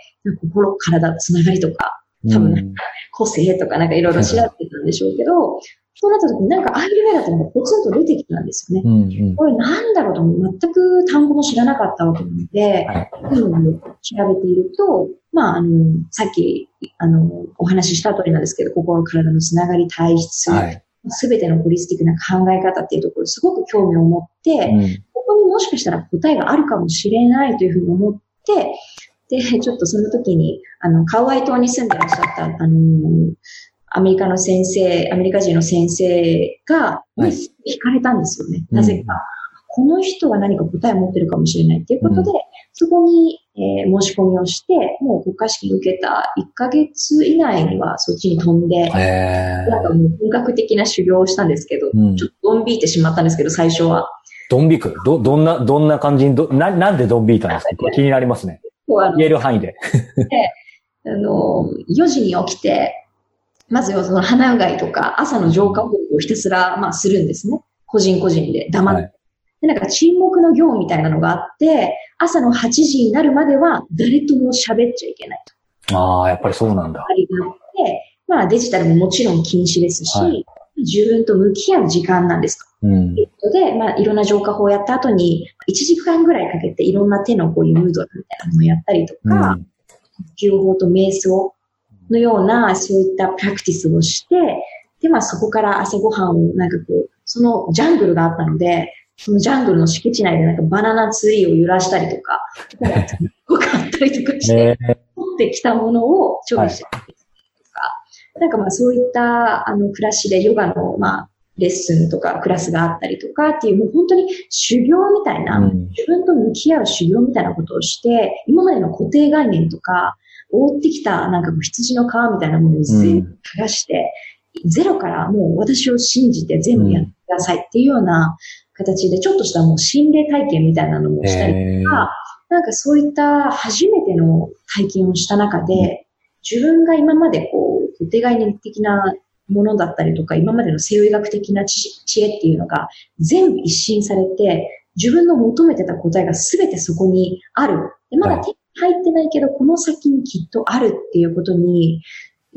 心、体、つながりとか、多分、個性とかなんかいろいろ調べてたんでしょうけど、そうなった時になんかアイルベラってのがポツンと出てきたんですよね。うんうん、これなんだろうと全く単語も知らなかったわけなので、はい、調べていると、まあ、あの、さっき、あの、お話しした通りなんですけど、心体のつながり、体質、す、はい、べ、てのホリスティックな考え方っていうところすごく興味を持って、うん、ここにもしかしたら答えがあるかもしれないというふうに思って、で、ちょっとその時に、あの、カウアイ島に住んでらっしゃった、あの、アメリカの先生、アメリカ人の先生が、はい、惹かれたんですよね。なぜか。この人は何か答えを持ってるかもしれないっていうことで、うん、そこに、えー、申し込みをして、もう国家試験受けた1ヶ月以内にはそっちに飛んで、なんかもう本格的な修行をしたんですけど、うん、ちょっとドン引いてしまったんですけど、最初は。ドン引く？ど、どんな、どんな感じにど、な、なんでドン引いたんですか？気になりますね。言える範囲で。で、あの、4時に起きて、まずはその鼻うがいとか朝の浄化方法をひたすら、まあ、するんですね。個人個人で黙って。はい、で、なんか沈黙の行みたいなのがあって、朝の8時になるまでは誰とも喋っちゃいけないと。ああ、やっぱりそうなんだ。ありがあって、まあデジタルももちろん禁止ですし、はい、自分と向き合う時間なんですと。うん、ということで、まあ、いろんな浄化法をやった後に、1時間ぐらいかけていろんな手のこういうムードみたいなのをやったりとか、うん、呼吸法と瞑想のような、そういったプラクティスをして、で、まあそこから朝ごはんをなんかこう、そのジャングルがあったので、そのジャングルの敷地内でなんかバナナツリーを揺らしたりとか、こう買ったりとかして、取ってきたものを調理してたりとか、なんかまあそういったあの暮らしでヨガのまあレッスンとかクラスがあったりとかっていう、もう本当に修行みたいな、うん、自分と向き合う修行みたいなことをして、今までの固定概念とか、覆ってきたなんか羊の皮みたいなものを全部剥がして、うん、ゼロからもう私を信じて全部やってくださいっていうような形で、ちょっとしたもう心霊体験みたいなのもしたりとか、なんかそういった初めての体験をした中で、自分が今までこう、固定概念的なものだったりとか、今までの西洋医学的な知恵っていうのが全部一新されて、自分の求めてた答えが全てそこにある。でまだ手に入ってないけど、この先にきっとあるっていうことに、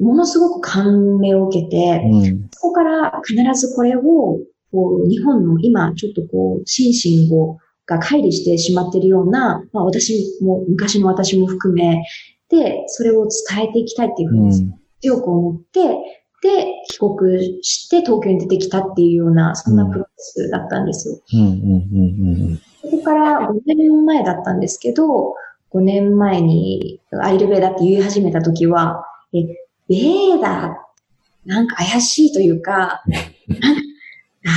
ものすごく感銘を受けて、うん、そこから必ずこれを、こう、日本の今、ちょっとこう、心身を、が乖離してしまっているような、まあ私も、昔の私も含め、で、それを伝えていきたいっていうふうに強く思って、で、帰国して東京に出てきたっていうような、そんなプロセスだったんですよ。そこから5年前だったんですけど、5年前にアイルベーダって言い始めた時は、え、ベーダーっなんか怪しいというか、なんか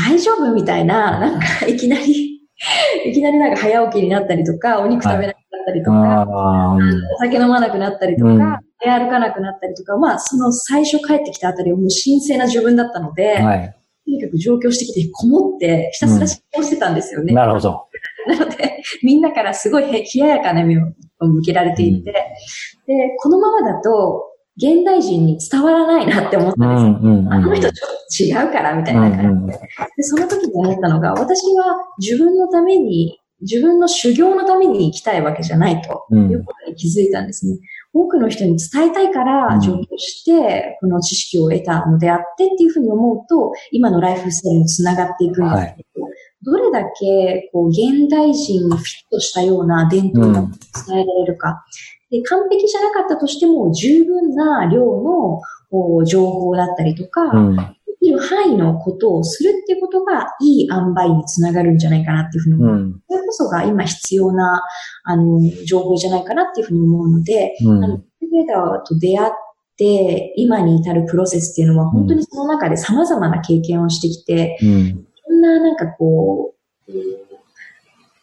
大丈夫みたいな、なんかいきなり、いきなりなんか早起きになったりとか、お肉食べなくなったりとか、あーうんお酒飲まなくなったりとか、うん出歩かなくなったりとか、まあ、その最初帰ってきたあたりはもう神聖な自分だったので、はい。とにかく上京してきてこもって、ひたすら仕事してたんですよね。なるほど。なので、みんなからすごいへ冷ややかな目を向けられていて、で、このままだと、現代人に伝わらないなって思ったうんですよ。んうんうん。あの人ちょっと違うから、みたいな感じで。で、その時に思ったのが、私は自分のために、自分の修行のために生きたいわけじゃないとうんいうことに気づいたんですね。多くの人に伝えたいからうん上京して、この知識を得たのであってっていうふうに思うと、今のライフスタイルにつながっていくんですけど、どれだけこう現代人にフィットしたような伝統が伝えられるか。で完璧じゃなかったとしても十分な量のこう情報だったりとか、うん。できる範囲のことをするってことがいい塩梅につながるんじゃないかなっていうふうに思う。うん。それこそが今必要な、あの、情報じゃないかなっていうふうに思うので、うんあの、データと出会って、今に至るプロセスっていうのは、本当にその中で様々な経験をしてきて、うん。ななんかこう、うん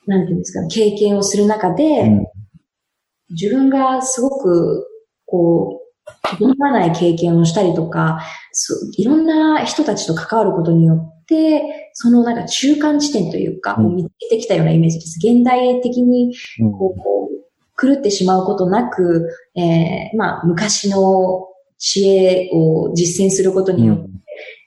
なんていうんですか、経験をする中で、うん自分がすごく、こう、とどない経験をしたりとか、そいろんな人たちと関わることによって、そのなんか中間地点というか、うんを見つけてきたようなイメージです。現代的にこう、狂ってしまうことなく、えー、まあ、昔の知恵を実践することによって、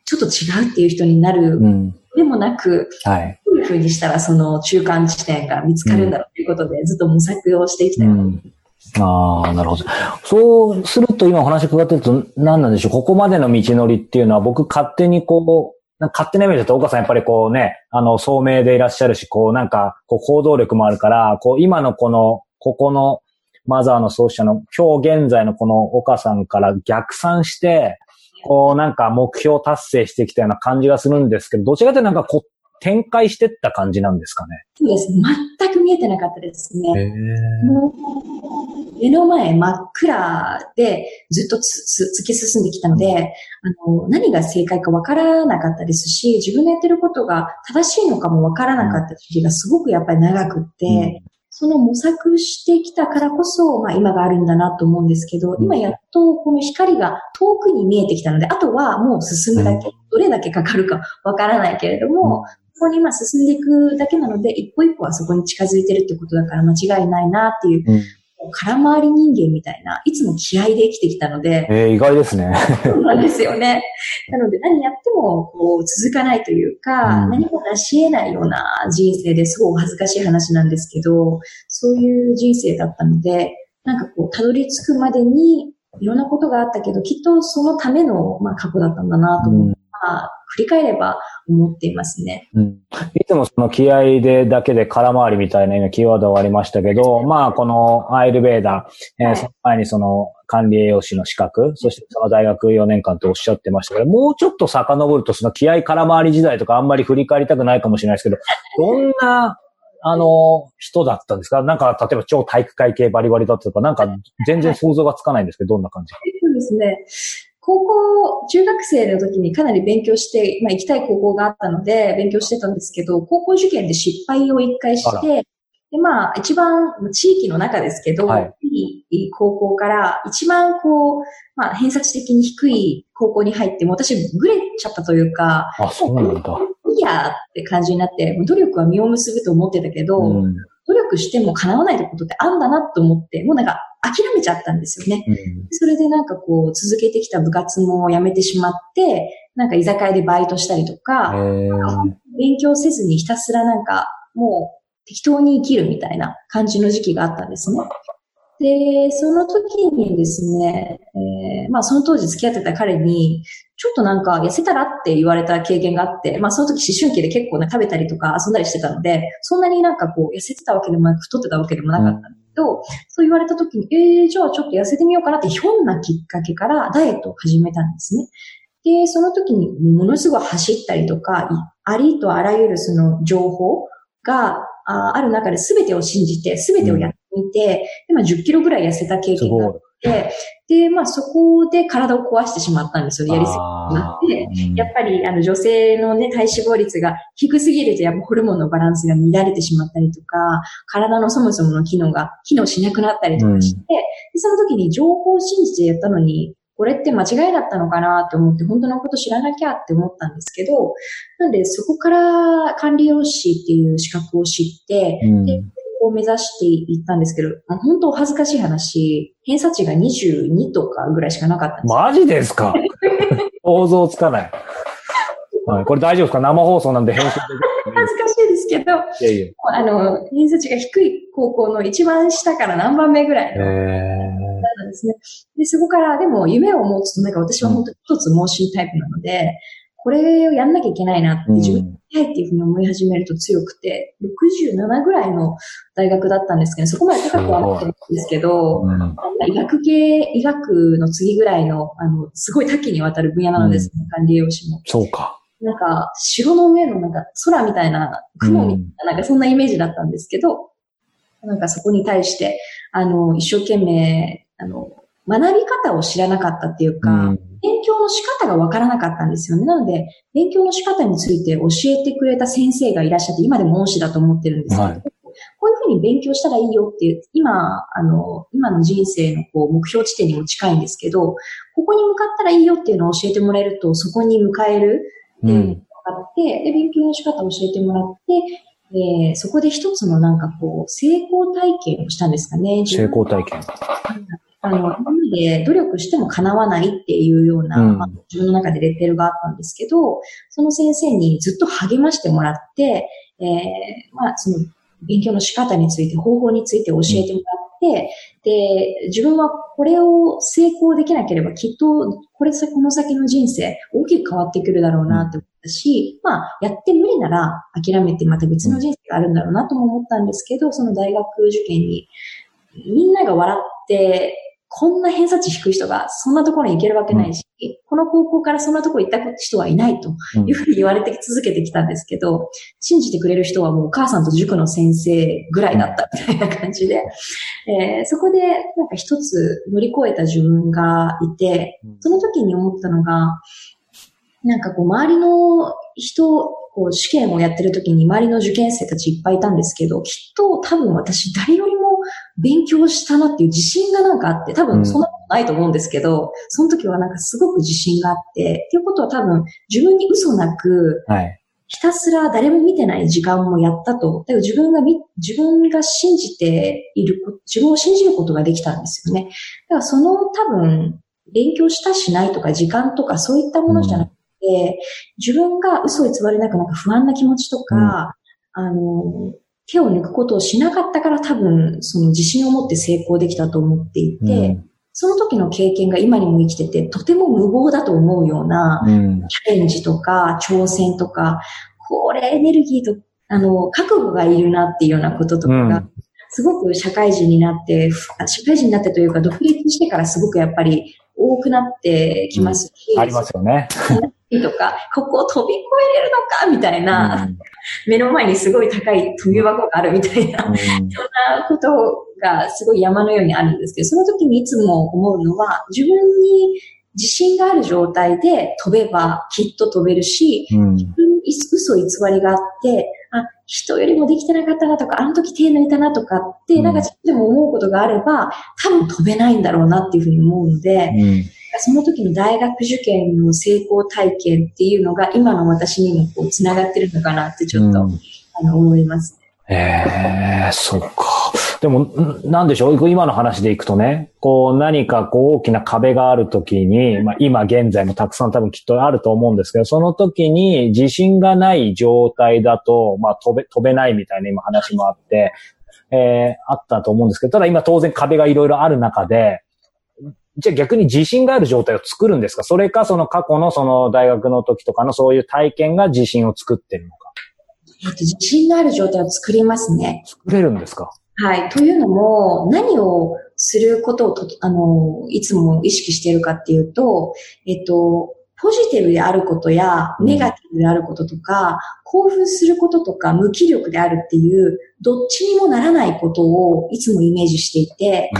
ちょっと違うっていう人になる、うん。でもなく、はい。どういうふうにしたらその中間地点が見つかるんだろうということで、ずっと模索をしてきたようん。ああ、なるほど。そうすると今お話伺ってると何なんでしょうここまでの道のりっていうのは僕勝手にこう、勝手なイメージだと岡さんやっぱりこうね、あの、聡明でいらっしゃるし、こうなんか、こう行動力もあるから、こう今のこの、ここのマザーの創始者の今日現在のこの岡さんから逆算して、こうなんか目標達成してきたような感じがするんですけど、どちらかというとなんかこう展開してった感じなんですかね？そうです。全く見えてなかったですね。へもう目の前真っ暗でずっとつつ突き進んできたので、あの、何が正解かわからなかったですし、自分のやってることが正しいのかもわからなかった時期がすごくやっぱり長くって、その模索してきたからこそ、まあ今があるんだなと思うんですけど、うん。今やっとこの光が遠くに見えてきたので、あとはもう進むだけ、どれだけかかるか わからないけれども、そこに今進んでいくだけなので、一歩一歩はそこに近づいてるってことだから間違いないなっていう、うん空回り人間みたいな、いつも気合で生きてきたので、えー、意外ですね。そうなんですよね。なので何やってもこう続かないというか、うん何も成し得ないような人生ですごいお恥ずかしい話なんですけど、そういう人生だったので、なんかこう、たどり着くまでにいろんなことがあったけど、きっとそのための、まあ、過去だったんだなと思う、うんまあ、振り返れば思っていますね。うん。いつもその気合でだけで空回りみたいな今キーワードはありましたけど、まあこのアイルベーダー、えーはい。その前にその管理栄養士の資格、そしてその大学4年間とおっしゃってましたけど、もうちょっと遡るとその気合空回り時代とかあんまり振り返りたくないかもしれないですけど、どんな、あの、人だったんですか？なんか、例えば超体育会系バリバリだったとか、なんか全然想像がつかないんですけど、どんな感じ？そうですね。高校、中学生の時にかなり勉強して、まあ行きたい高校があったので勉強してたんですけど、高校受験で失敗を一回して、で、まあ一番地域の中ですけど、はい。いい高校から一番こう、まあ偏差値的に低い高校に入って、もう私グレちゃったというか、あ、そうなんだ。いいやって感じになって、努力は実を結ぶと思ってたけど、うん努力しても叶わないってことってあんだなと思って、もうなんか諦めちゃったんですよね。うんそれでなんかこう続けてきた部活もやめてしまって、なんか居酒屋でバイトしたりとえか、ー勉強せずにひたすらなんかもう適当に生きるみたいな感じの時期があったんですね。で、その時にですね、えまあその当時付き合ってた彼に、ちょっとなんか痩せたらって言われた経験があって、まあその時思春期で結構ね食べたりとか遊んだりしてたので、そんなになんかこう痩せてたわけでもなく太ってたわけでもなかったんだけど、そう言われた時に、えー、じゃあちょっと痩せてみようかなってひょんなきっかけからダイエットを始めたんですね。で、その時にものすごい走ったりとか、ありとあらゆるその情報がある中で全てを信じて、全てをやってみて、でまあ10キロぐらい痩せた経験があっ。で、まあそこで体を壊してしまったんですよ。やりすぎになって。やっぱり、あの、女性のね、体脂肪率が低すぎると、やっぱホルモンのバランスが乱れてしまったりとか、体のそもそもの機能が機能しなくなったりとかして、でその時に情報を信じてやったのに、これって間違いだったのかなと思って、本当のこと知らなきゃって思ったんですけど、なんでそこから管理栄養士っていう資格を知って、うんでを目指していったんですけど、まあ本当お恥ずかしい話、偏差値が22とかぐらいしかなかったんで。マジですか？想像つかない。はい、これ大丈夫ですか？生放送なんで編集で恥ずかしいですけど。いやいや。あの、偏差値が低い高校の一番下から何番目ぐらいのえなんですね。で、そこからでも夢を持つと、なんか私は本当に一つ盲信タイプなので、これをやんなきゃいけないなってー自分でやりたいっていうふうに思い始めると強くて、67ぐらいの大学だったんですけど、そこまで高くはなかったんですけど、うん医学系、医学の次ぐらいの、あの、すごい多岐にわたる分野なのですね、管理栄養士も。そうか。なんか、城の上のなんか空みたいな、雲みたいな、なんかそんなイメージだったんですけど、なんかそこに対して、あの、一生懸命、あの、学び方を知らなかったっていうか、うん勉強の仕方がわからなかったんですよね。なので、勉強の仕方について教えてくれた先生がいらっしゃって、今でも恩師だと思ってるんですけど、はいこういうふうに勉強したらいいよっていう、今、あの、今の人生のこう目標地点にも近いんですけど、ここに向かったらいいよっていうのを教えてもらえると、そこに向かえるっていうのが分かって、で、勉強の仕方を教えてもらって、で、そこで一つのなんかこう、成功体験をしたんですかね。成功体験。あの、今まで努力しても叶わないっていうような、うん。まあ自分の中でレッテルがあったんですけど、その先生にずっと励ましてもらって、えーまあ、その勉強の仕方について、方法について教えてもらって、で、自分はこれを成功できなければきっと、これさ、この先の人生、大きく変わってくるだろうなって思ったし、まあ、やって無理なら諦めてまた別の人生があるんだろうなとも思ったんですけど、その大学受験に、みんなが笑って、こんな偏差値低い人がそんなところに行けるわけないし、この高校からそんなところ行った人はいないとうん。いうふうに言われて続けてきたんですけど、信じてくれる人はもうお母さんと塾の先生ぐらいだったみたいな感じで、えーそこでなんか一つ乗り越えた自分がいて、その時に思ったのが、なんかこう周りの人、こう試験をやってる時に周りの受験生たちいっぱいいたんですけど、きっと多分私誰よりも勉強したなっていう自信がなんかあって、多分そんなことないと思うんですけど、その時はなんかすごく自信があって、っていうことは多分自分に嘘なく、はい。ひたすら誰も見てない時間もやったと。だから自分がみ、自分が信じているこ、自分を信じることができたんですよね。だからその多分、勉強したしないとか時間とかそういったものじゃなくて、自分が嘘を偽りなくなんか不安な気持ちとか、あの、手を抜くことをしなかったから多分その自信を持って成功できたと思っていて、その時の経験が今にも生きてて、とても無謀だと思うような、うん。チャレンジとか挑戦とか、これエネルギーと、あの、覚悟がいるなっていうようなこととかが、うん。すごく社会人になって、社会人になってというか、独立してからすごくやっぱり多くなってきますし、ありますよね。とか、ここを飛び越えれるのかみたいな、目の前にすごい高い飛び箱があるみたいな、うんそんなことがすごい山のようにあるんですけど、その時にいつも思うのは、自分に自信がある状態で飛べばきっと飛べるし、うん。嘘偽りがあって、あ、人よりもできてなかったなとか、あの時手抜いたなとかって、うんなんか自分でも思うことがあれば、多分飛べないんだろうなっていうふうに思うので、うん。その時の大学受験の成功体験っていうのが今の私にもこう繋がってるのかなってちょっと、うんあの思います。ええそっか。でも、んなんでしょう今の話でいくとね、こう何かこう大きな壁があるときに、まあ今現在もたくさん多分きっとあると思うんですけど、その時に自信がない状態だと、まあ飛べ、飛べないみたいな今話もあって、えーあったと思うんですけど、ただ今当然壁がいろいろある中で、じゃあ逆に自信がある状態を作るんですか？それかその過去のその大学の時とかのそういう体験が自信を作ってるのか？えっと、自信がある状態を作りますね。作れるんですか？はい。というのも、何をすることをと、あの、いつも意識しているかっていうと、えっと、ポポジティブであることや、ネガティブであることとか、興奮することとか、無気力であるっていう、どっちにもならないことをいつもイメージしていて、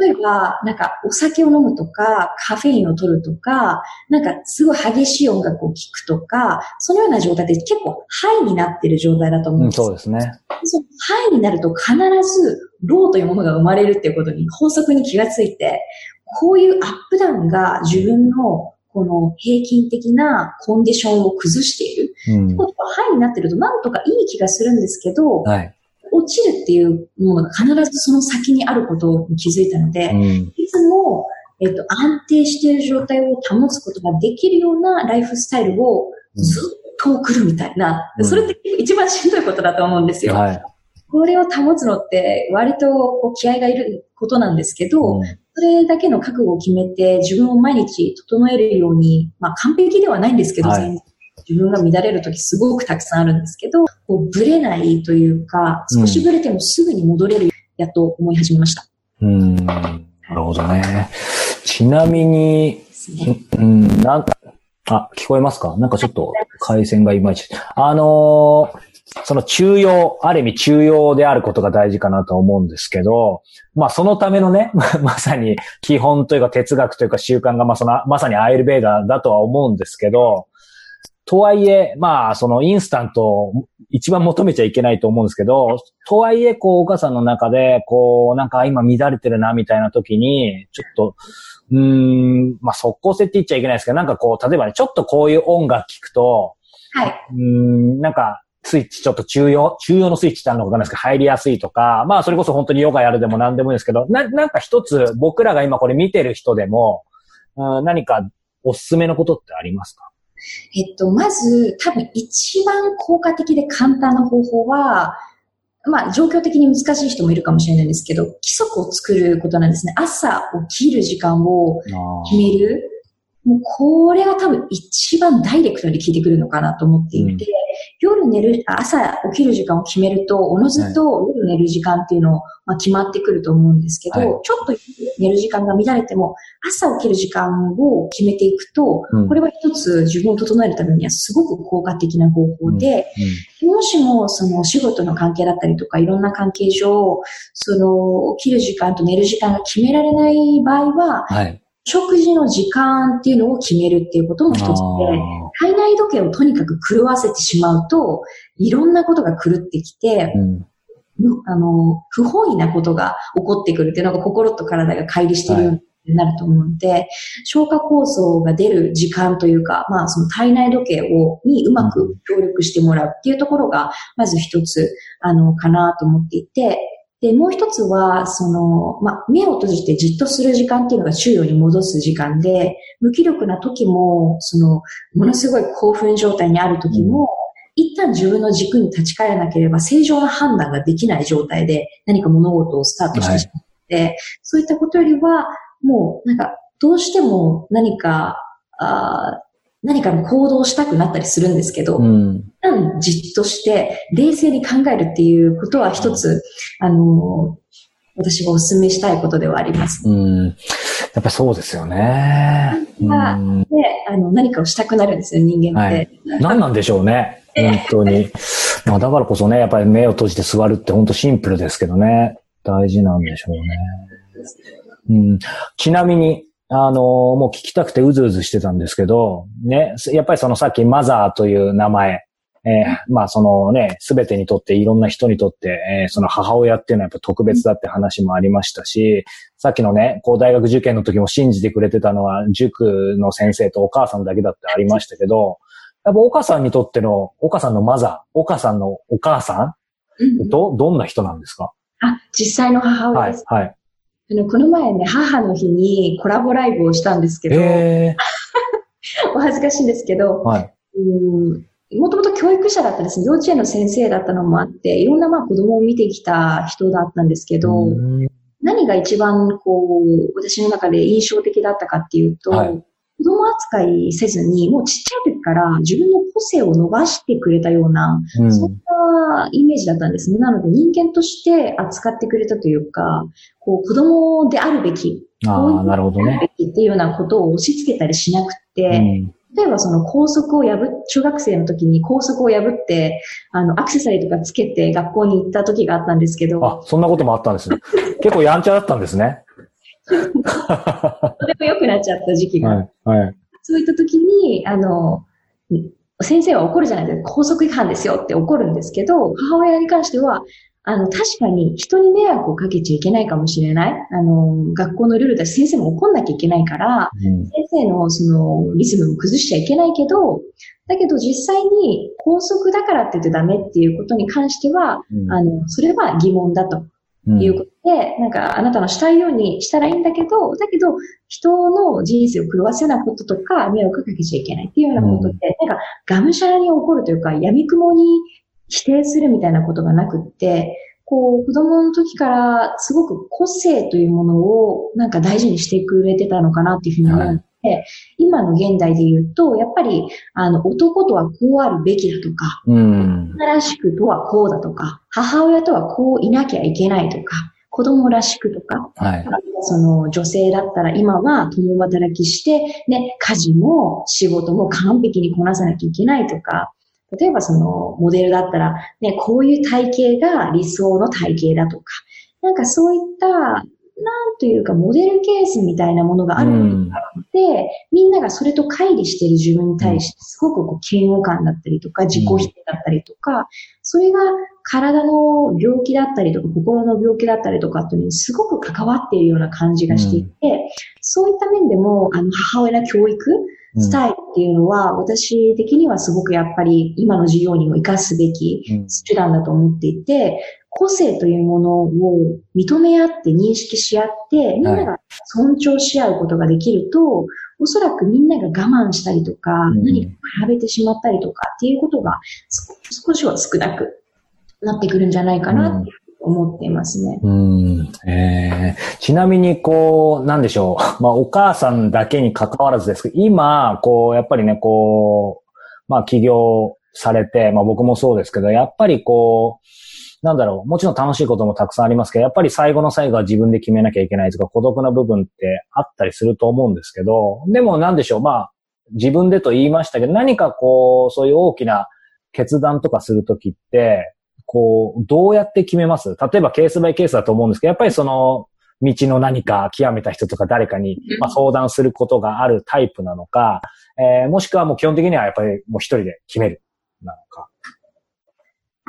例えば、なんかお酒を飲むとか、カフェインを取るとか、なんかすごい激しい音楽を聴くとか、そのような状態って結構ハイになってる状態だと思うんです、うん、そうですね。そのハイになると必ずローというものが生まれるっていうことに法則に気がついて、こういうアップダウンが自分のこの平均的なコンディションを崩している。うん、ってことは、ハイになってるとなんとかいい気がするんですけど、はい、落ちるっていうものが必ずその先にあることに気づいたので、うん、いつも、えっと、安定している状態を保つことができるようなライフスタイルをずっと送るみたいな、うん、それって一番しんどいことだと思うんですよ。はい。これを保つのって割とこう気合がいることなんですけど、うん、それだけの覚悟を決めて自分を毎日整えるように、まあ完璧ではないんですけど、はい、自分が乱れるときすごくたくさんあるんですけど、こうブレないというか、少しブレてもすぐに戻れるやと思い始めました。うん、なるほどね。ちなみに、うん、なんか、あ、聞こえますか？なんかちょっと回線がいまいち。あのーその中庸、ある意味中庸であることが大事かなと思うんですけど、まあそのためのね、まさに基本というか哲学というか習慣がまあその、まさにアイルベーダーだとは思うんですけど、とはいえ、まあそのインスタント一番求めちゃいけないと思うんですけど、とはいえこうお母さんの中でこうなんか今乱れてるなみたいな時に、ちょっと、うーん、まあ即効性って言っちゃいけないですけど、なんかこう、例えばね、ちょっとこういう音楽聴くと、はい。うん、なんか、スイッチちょっと中央、中央のスイッチってあるのかわかんないですけど、入りやすいとか、まあそれこそ本当にヨガやるでも何でもいいですけど、な、なんか一つ僕らが今これ見てる人でも、うん、何かおすすめのことってありますか？えっと、まず多分一番効果的で簡単な方法は、まあ状況的に難しい人もいるかもしれないんですけど、規則を作ることなんですね。朝起きる時間を決める。もうこれが多分一番ダイレクトに効いてくるのかなと思っていて、夜寝る、朝起きる時間を決めると、おのずと夜寝る時間っていうのを、まあ、決まってくると思うんですけど、はい、ちょっと寝る時間が乱れても、朝起きる時間を決めていくと、うん、これは一つ自分を整えるためにはすごく効果的な方法で、うんうん、もしもその仕事の関係だったりとか、いろんな関係上、その起きる時間と寝る時間が決められない場合は、はい食事の時間っていうのを決めるっていうことも一つで、体内時計をとにかく狂わせてしまうと、いろんなことが狂ってきて、うん、あの、不本意なことが起こってくるっていうのが心と体が乖離しているようになると思うので、はい、消化酵素が出る時間というか、まあその体内時計を、にうまく協力してもらうっていうところが、まず一つ、あの、かなと思っていて、で、もう一つは、その、まあ、目を閉じてじっとする時間っていうのが周囲に戻す時間で、無気力な時も、その、ものすごい興奮状態にある時も、うん、一旦自分の軸に立ち返らなければ正常な判断ができない状態で何か物事をスタートしてしまって、はい、そういったことよりは、もう、なんか、どうしても何か、あ何かの行動をしたくなったりするんですけど、うん、じっとして冷静に考えるっていうことは一つ、あの、私がお勧めしたいことではあります。うん。やっぱそうですよね。で、あの、何かをしたくなるんですよ、人間って。はい、何なんでしょうね。本当に。まあだからこそね、やっぱり目を閉じて座るって本当シンプルですけどね。大事なんでしょうね。うん、ちなみに、あの、もう聞きたくてうずうずしてたんですけど、ね、やっぱりそのさっきマザーという名前、えー、まあそのね、すべてにとっていろんな人にとって、えー、その母親っていうのはやっぱ特別だって話もありましたし、さっきのね、こう大学受験の時も信じてくれてたのは塾の先生とお母さんだけだってありましたけど、やっぱお母さんにとっての、お母さんのマザー、お母さんのお母さん、ど、どんな人なんですか？あ、実際の母親です。はい。はいあの、この前ね、母の日にコラボライブをしたんですけど、えー、お恥ずかしいんですけど、はい、もともと教育者だったですね、幼稚園の先生だったのもあって、いろんなまあ子供を見てきた人だったんですけど、何が一番こう、私の中で印象的だったかっていうと、はい、子供扱いせずに、もうちっちゃい時から自分の個性を伸ばしてくれたような、うん、そんなイメージだったんですね。なので人間として扱ってくれたというか、こう子供であるべき、ああ、なるほどね。っていうようなことを押し付けたりしなくて、うん例えばその校則を破っ、中学生の時に校則を破って、あの、アクセサリーとかつけて学校に行った時があったんですけど。あ、そんなこともあったんですね。結構やんちゃだったんですね。とても良くなっちゃった時期が。はい。はい、そういった時に、あの、先生は怒るじゃないですか。校則違反ですよって怒るんですけど、母親に関しては、あの、確かに人に迷惑をかけちゃいけないかもしれない。あの、学校のルールだし先生も怒んなきゃいけないから、うん、先生のそのリズムも崩しちゃいけないけど、だけど実際に校則だからって言ってダメっていうことに関しては、うん、あの、それは疑問だと。いうことで、うん、なんかあなたのしたいようにしたらいいんだけど、だけど人の人生を狂わせるようなこととか迷惑かけちゃいけないっていうようなことで、うん、なんかがむしゃらに起こるというか、闇雲に否定するみたいなことがなくって、こう、子供の時からすごく個性というものをなんか大事にしてくれてたのかなっていうふうに思って、はい、今の現代で言うと、やっぱり、あの、男とはこうあるべきだとか、うん、女らしくとはこうだとか、母親とはこういなきゃいけないとか、子供らしくとか、はい、その女性だったら今は共働きして、ね、家事も仕事も完璧にこなさなきゃいけないとか、例えばそのモデルだったら、ね、こういう体型が理想の体型だとか、なんかそういったなんというか、モデルケースみたいなものがあるので、うん、みんながそれと乖離している自分に対して、すごくこう嫌悪感だったりとか、自己否定だったりとか、それが体の病気だったりとか、心の病気だったりとかっていうのにすごく関わっているような感じがしていて、うん、そういった面でも、あの、母親の教育、スタイルっていうのは、私的にはすごくやっぱり今の授業にも活かすべき手段だと思っていて、個性というものを認め合って認識し合って、みんなが尊重し合うことができると、はい、おそらくみんなが我慢したりとか、うん、何か比べてしまったりとかっていうことが少しは少なくなってくるんじゃないかなって思っていますね。うん。えー、ちなみに、こう、なんでしょう。まあ、お母さんだけに関わらずですけど、今、こう、やっぱりね、こう、まあ、起業されて、まあ、僕もそうですけど、やっぱりこう、なんだろう、もちろん楽しいこともたくさんありますけど、やっぱり最後の最後は自分で決めなきゃいけないとか、孤独な部分ってあったりすると思うんですけど、でもなんでしょう、まあ、自分でと言いましたけど、何かこう、そういう大きな決断とかするときって、こう、どうやって決めます？例えばケースバイケースだと思うんですけど、やっぱりその、道の何か極めた人とか誰かに、まあ、相談することがあるタイプなのか、えー、もしくはもう基本的にはやっぱりもう一人で決めるなのか。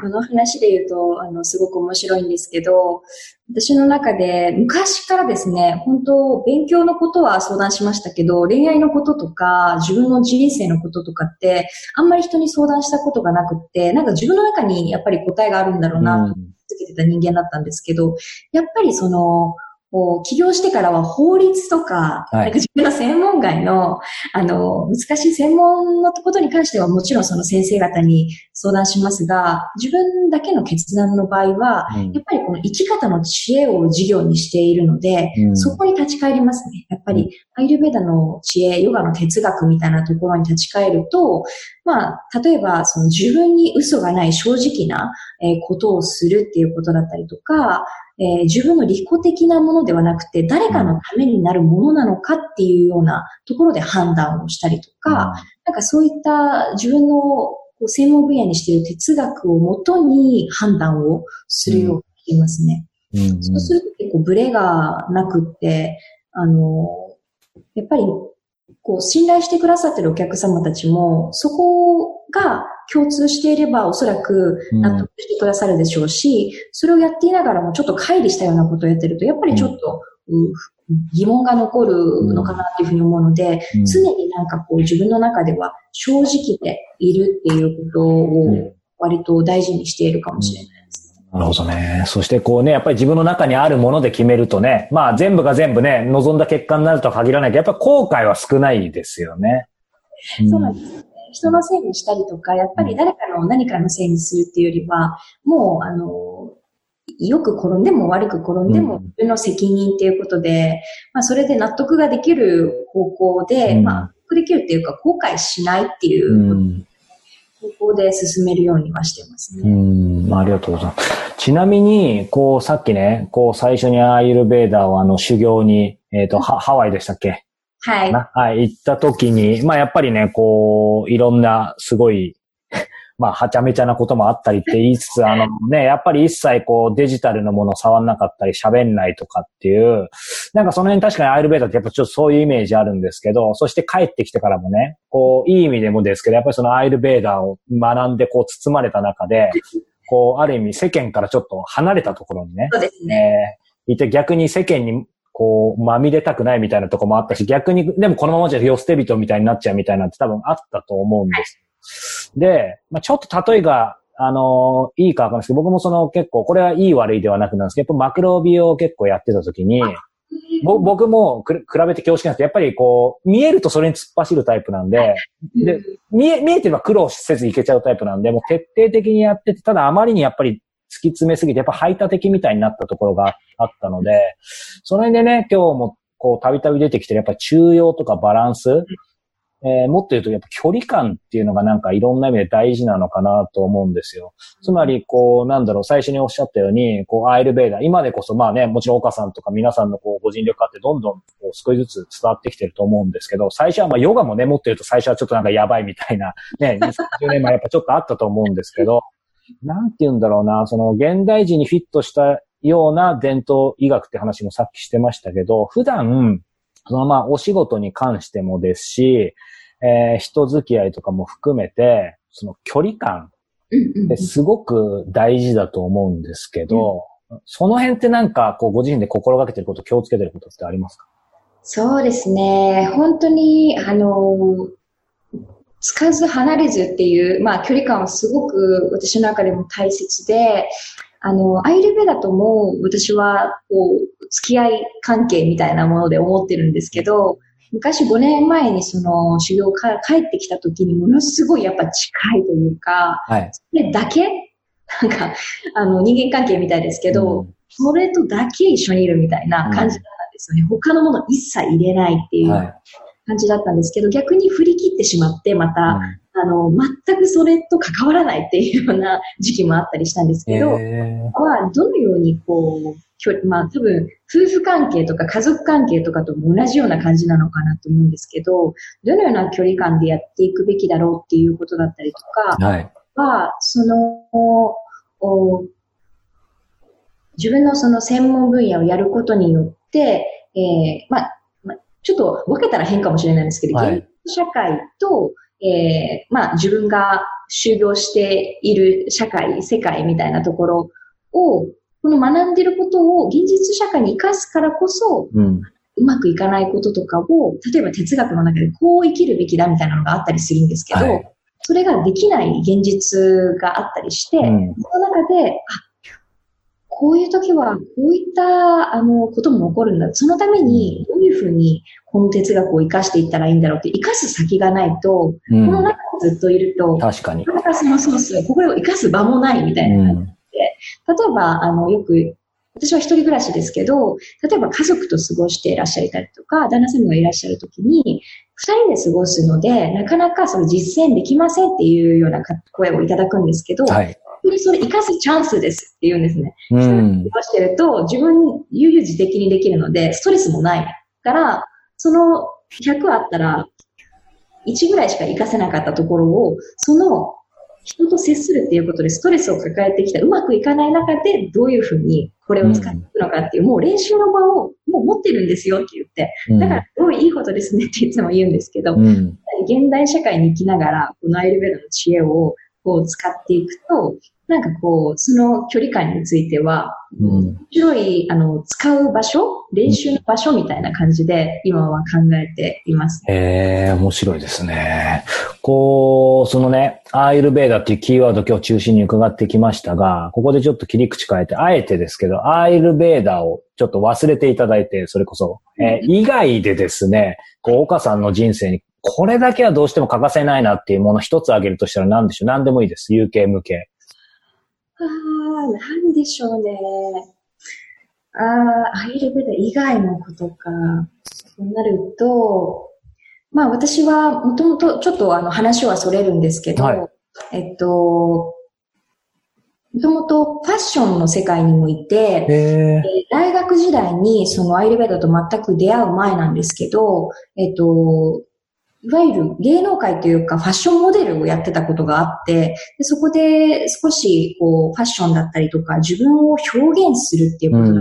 この話で言うと、あの、すごく面白いんですけど、私の中で昔からですね、本当勉強のことは相談しましたけど、恋愛のこととか、自分の人生のこととかって、あんまり人に相談したことがなくって、なんか自分の中にやっぱり答えがあるんだろうな、と続けてた人間だったんですけど、やっぱりその、こう、起業してからは法律とか、はい、なんか自分の専門外の、あの、難しい専門のことに関してはもちろんその先生方に相談しますが、自分だけの決断の場合は、うん、やっぱりこの生き方の知恵を授業にしているので、うん、そこに立ち返りますね。やっぱり、アイルベーダの知恵、ヨガの哲学みたいなところに立ち返ると、まあ、例えば、その自分に嘘がない正直な、えことをするっていうことだったりとか、えー、自分の利己的なものではなくて、誰かのためになるものなのかっていうようなところで判断をしたりとか、うん、なんかそういった自分の専門分野にしている哲学をもとに判断をするようにしていますね。うん。うん、そうすると結構ブレがなくって、あの、やっぱりこう、信頼してくださってるお客様たちも、そこが共通していればおそらく納得してくださるでしょうし、うん、それをやっていながらもちょっと乖離したようなことをやってると、やっぱりちょっと、うん、疑問が残るのかなっていうふうに思うので、うん、常になんかこう自分の中では正直でいるっていうことを割と大事にしているかもしれない。なるほどね。そしてこうね、やっぱり自分の中にあるもので決めるとね、まあ全部が全部ね、望んだ結果になるとは限らないけど、やっぱ後悔は少ないですよね。そうなんです。人のせいにしたりとか、やっぱり誰かの何かのせいにするっていうよりは、もう、あの、よく転んでも悪く転んでも自分の責任っていうことで、まあそれで納得ができる方向で、まあ納得できるっていうか後悔しないっていう方向で進めるようにはしてますね。うん、ありがとうございます。ちなみに、こう、さっきね、こう、最初にアーユルベーダーをあの、修行に、えっ、ー、と、ハワイでしたっけ？はい。はい、行った時に、まあやっぱりね、こう、いろんなすごい、まあはちゃめちゃなこともあったりって言いつつ、あのね、やっぱり一切こうデジタルのもの触んなかったり喋んないとかっていう、なんかその辺確かにアイルベーダってやっぱちょっとそういうイメージあるんですけど、そして帰ってきてからもね、こう、いい意味でもですけど、やっぱりそのアイルベーダーを学んでこう包まれた中で、こう、ある意味世間からちょっと離れたところにね、そうですね。えーいて逆に世間にこう、まみれたくないみたいなとこもあったし、逆に、でもこのままじゃ世捨て人みたいになっちゃうみたいなんて多分あったと思うんです。で、まあ、ちょっと例えが、あのーいいかわかんないですけど、僕もその結構、これはいい悪いではなくなんですけど、やっぱマクロ美を結構やってた時に、ぼ僕もく比べて恐縮なんです。けど、やっぱりこう、見えるとそれに突っ走るタイプなんで、で、見え、見えてれば苦労せずいけちゃうタイプなんで、もう徹底的にやってて、ただあまりにやっぱり突き詰めすぎて、やっぱ排他的みたいになったところがあったので、その辺でね、今日もこう、たびたび出てきてる、やっぱ中庸とかバランス、えーもっと言うと、やっぱ距離感っていうのがなんかいろんな意味で大事なのかなと思うんですよ。つまり、こう、なんだろう、最初におっしゃったように、こう、アイルベーダー、今でこそ、まあね、もちろん岡さんとか皆さんのこう、ご尽力あって、どんどんこう少しずつ伝わってきてると思うんですけど、最初はまあ、ヨガもね、もっと言うと最初はちょっとなんかやばいみたいな、ね、20年前やっぱちょっとあったと思うんですけど、なんて言うんだろうな、その、現代人にフィットしたような伝統医学って話もさっきしてましたけど、普段、そのまあ、お仕事に関してもですし、えー人付き合いとかも含めて、その距離感うんうんうん。ってすごく大事だと思うんですけど、その辺ってなんか、こう、ご自身で心がけてること、気をつけてることってありますか？そうですね。本当に、あの、つかず離れずっていう、まあ、距離感はすごく私の中でも大切で、あの、アイルベダとも私は、こう、付き合い関係みたいなもので思ってるんですけど、昔5年前にその修行から帰ってきた時にものすごいやっぱ近いというか、はい。それだけ？なんか、あの、人間関係みたいですけど、うんそれとだけ一緒にいるみたいな感じだったんですよね。他のもの一切入れないっていうはい。感じだったんですけど、逆に振り切ってしまって、また、うんあの、全くそれと関わらないっていうような 時期もあったりしたんですけど、えはどのようにこう、距離まあ多分、夫婦関係とか家族関係とかとも同じような感じなのかなと思うんですけど、どのような距離感でやっていくべきだろうっていうことだったりとか、ーはい。は、その、お自分のその専門分野をやることによって、えーまあ、まあ、ちょっと分けたら変かもしれないんですけど、はい。現社会と、えーまあ、自分が就業している社会、世界みたいなところを、この学んでることを現実社会に活かすからこそ、うん。うまくいかないこととかを、例えば哲学の中でこう生きるべきだみたいなのがあったりするんですけど、はい。それができない現実があったりして、うん。その中で、あ、こういう時はこういったあのことも起こるんだ。そのためにどういうふうにこの哲学を活かしていったらいいんだろうって、活かす先がないと、うこのん。中にずっといると、確かにな。かなかそのそうそう、これを活かす場もないみたいな。うん。例えば、あの、よく、私は一人暮らしですけど、例えば家族と過ごしていらっしゃったりとか、旦那様がいらっしゃるときに、二人で過ごすので、なかなかその実践できませんっていうような声をいただくんですけど、はい。本当にそれ活かすチャンスですって言うんですね。うん。過ごしてると自分に悠々自適にできるので、ストレスもないから、その100あったら、1ぐらいしか活かせなかったところを、その人と接するっていうことでストレスを抱えてきた、うまくいかない中でどういうふうにこれを使っていくのかっていう、もう練習の場をもう持ってるんですよって言って、うんだからすごいいいことですねっていつも言うんですけど、うん。現代社会に生きながら、このアイルベルの知恵をこう使っていくと、なんかこう、その距離感については、うん。面白い、あの、使う場所練習の場所みたいな感じで、今は考えています。へえ、面白いですね。こう、そのね、アーユルベーダっていうキーワード今日中心に伺ってきましたが、ここでちょっと切り口変えて、あえてですけど、アーユルベーダをちょっと忘れていただいて、それこそ、えー以外でですね、こう、岡さんの人生に、これだけはどうしても欠かせないなっていうもの一つ挙げるとしたら何でしょう？何でもいいです。有形無形。ああ、なんでしょうね。ああ、アイルベーダ以外のことか。となると、まあ私はもともとちょっとあの話はそれるんですけど、はいえっと、もとともとファッションの世界にもいて、へ大学時代にそのアイルベーダと全く出会う前なんですけど、えっと、いわゆる芸能界というかファッションモデルをやってたことがあって、でそこで少しこうファッションだったりとか自分を表現するっていうことと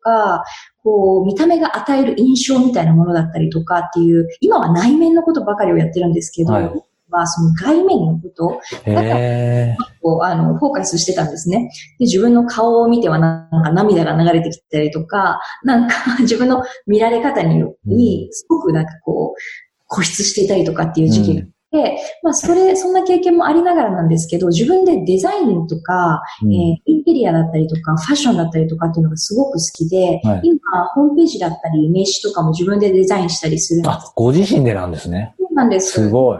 か、うん、こう見た目が与える印象みたいなものだったりとかっていう、今は内面のことばかりをやってるんですけど、はい。はその外面のことだからこうあのフォーカスしてたんですね。で自分の顔を見てはなんか涙が流れてきたりとか、なんか自分の見られ方に、にすごくなんかこう固執していたりとかっていう時期がで、まあ、それ、そんな経験もありながらなんですけど、自分でデザインとか、うん、えー、インテリアだったりとか、ファッションだったりとかっていうのがすごく好きで、はい、今、ホームページだったり、名刺とかも自分でデザインしたりするんです。あ、ご自身でなんですね。そうなんです。すごい。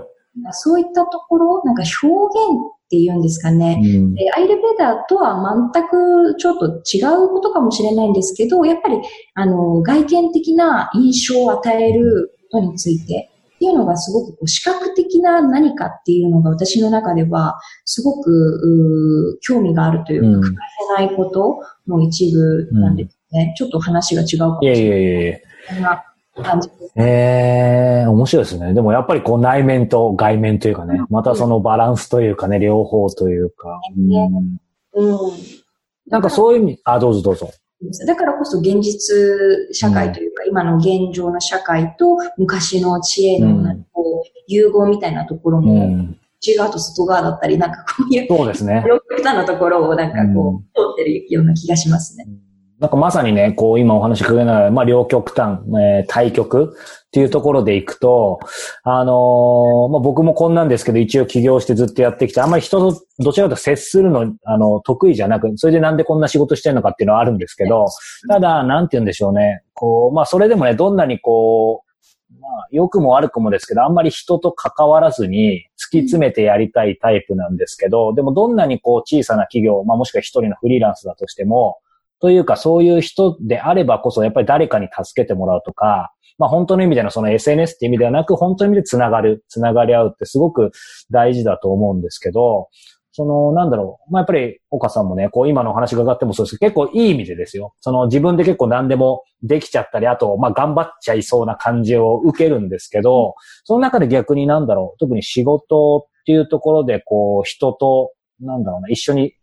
そういったところ、なんか表現っていうんですかね。うん、アイルベーダーとは全くちょっと違うことかもしれないんですけど、やっぱり、あの、外見的な印象を与えることについて、っていうのがすごくこう視覚的な何かっていうのが私の中ではすごく興味があるというか、欠かせないことの一部なんですね。うん、ちょっと話が違うかもしれない。いやいやいやそんな感じです、ね。ええー、面白いですね。でもやっぱりこう内面と外面というかね、またそのバランスというかね、両方というか。うん。うん、なんかそういう意味、あ、どうぞどうぞ。だからこそ現実社会という今の現状の社会と昔の知恵のこう融合みたいなところも、内側と外側だったり、なんかこういう、そうですね。両極端なところをなんかこう、通ってるような気がしますね。なんかまさにね、こう今お話しかけながら、まあ両極端、えー、対極っていうところでいくと、あのー、まあ僕もこんなんですけど、一応起業してずっとやってきて、あんまり人とどちらかと接するの、あの、得意じゃなく、それでなんでこんな仕事してるのかっていうのはあるんですけど、ただ、なんて言うんでしょうね。こう、まあそれでもね、どんなにこう、まあ、良くも悪くもですけど、あんまり人と関わらずに突き詰めてやりたいタイプなんですけど、でもどんなにこう小さな企業、まあもしくは一人のフリーランスだとしても、というかそういう人であればこそやっぱり誰かに助けてもらうとか、まあ本当の意味でのその SNS って意味ではなく、本当の意味で繋がる、繋がり合うってすごく大事だと思うんですけど、その、なんだろう。まあ、やっぱり、岡さんもね、こう、今のお話が伺ってもそうですけど、結構いい意味でですよ。その、自分で結構何でもできちゃったり、あと、まあ、頑張っちゃいそうな感じを受けるんですけど、その中で逆になんだろう。特に仕事っていうところで、こう、人と、なんだろうな、一緒に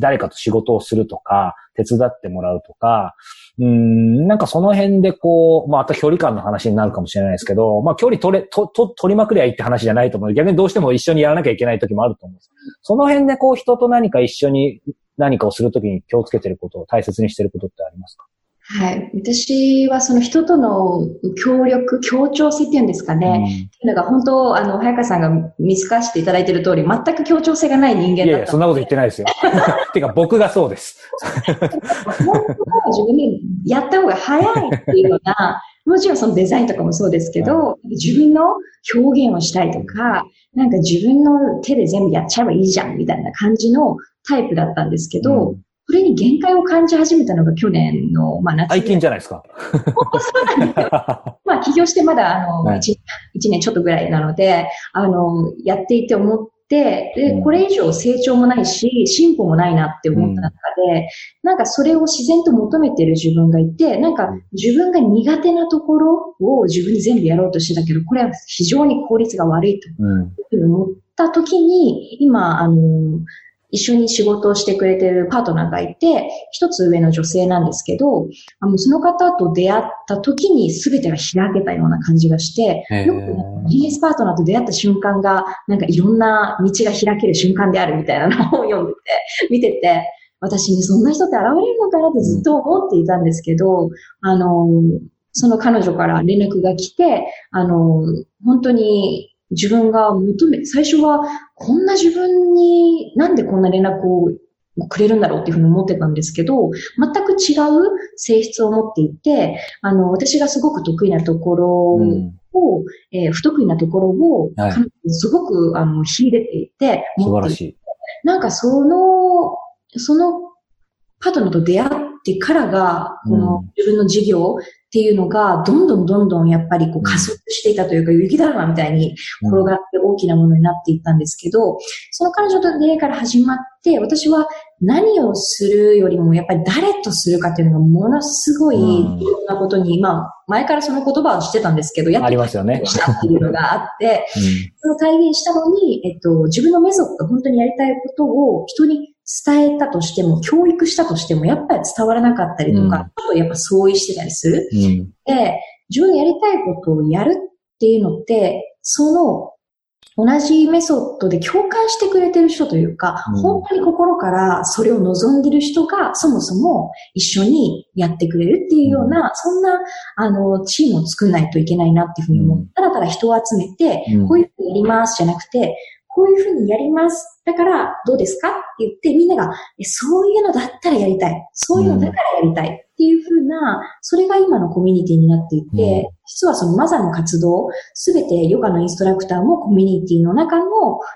誰かと仕事をするとか、手伝ってもらうとか、うん、なんかその辺でこう、まあ、あと距離感の話になるかもしれないですけど、まあ、距離取れ、と、と、取りまくりゃいいって話じゃないと思う。逆にどうしても一緒にやらなきゃいけない時もあると思うんです。その辺でこう、人と何か一緒に何かをするときに気をつけてることを大切にしてることってありますか？はい。私はその人との協力、協調性っていうんですかね。うん、っていうのが本当、あの、早川さんが見透かしていただいている通り、全く協調性がない人間だった。いやいや、そんなこと言ってないですよ。てか、僕がそうです。本当は自分でやった方が早いっていうような、もちろんそのデザインとかもそうですけど、自分の表現をしたいとか、なんか自分の手で全部やっちゃえばいいじゃんみたいな感じのタイプだったんですけど、うんそれに限界を感じ始めたのが去年の、まあ夏。最近じゃないですか。そうなんですよ。まあ起業してまだあの、はい、1, 1年ちょっとぐらいなので、あの、やっていて思って、で、これ以上成長もないし、進歩もないなって思った中で、うん、なんかそれを自然と求めてる自分がいて、なんか自分が苦手なところを自分に全部やろうとしてたけど、これは非常に効率が悪いと思った時に、今、あの、一緒に仕事をしてくれてるパートナーがいて、一つ上の女性なんですけど、あのその方と出会った時に全てが開けたような感じがして、よく、ね、ビジネスパートナーと出会った瞬間が、なんかいろんな道が開ける瞬間であるみたいなのを 読んでて、見てて、私にそんな人って現れるのかなってずっと思っていたんですけど、あの、その彼女から連絡が来て、あの、本当に自分が求め、最初はこんな自分になんでこんな連絡をくれるんだろうっていうふうに思ってたんですけど、全く違う性質を持っていて、あの、私がすごく得意なところを、うん、えー、不得意なところを、はい、すごく、あの、秀でていて、素晴らしい。なんかその、そのパートナーと出会ってからが、この自分の事業っていうのが、どんどんどんどんやっぱりこう加速していたというか、雪だるまみたいに転がって大きなものになっていったんですけど、その彼女と出会いから始まって、私は何をするよりも、やっぱり誰とするかっていうのがものすごいいろんなことに、うん、まあ、前からその言葉をしてたんですけど、やっとしたっていうのがあって、うん、その体現したのに、えっと、自分のメソッド、本当にやりたいことを人に伝えたとしても、教育したとしても、やっぱり伝わらなかったりとか、うん、やっぱ相違してたりする。うん、で、自分のやりたいことをやるっていうのって、その同じメソッドで共感してくれてる人というか、うん、本当に心からそれを望んでる人がそもそも一緒にやってくれるっていうような、うん、そんな、あの、チームを作んないといけないなっていうふうに思う。ただただ人を集めて、こういうふうにやりますじゃなくて、こういうふうにやります。だからどうですか？って言ってみんなが、そういうのだったらやりたい。そういうのだからやりたい。っていうふうな、それが今のコミュニティになっていて、実はそのマザーの活動、すべてヨガのインストラクターもコミュニティの中の、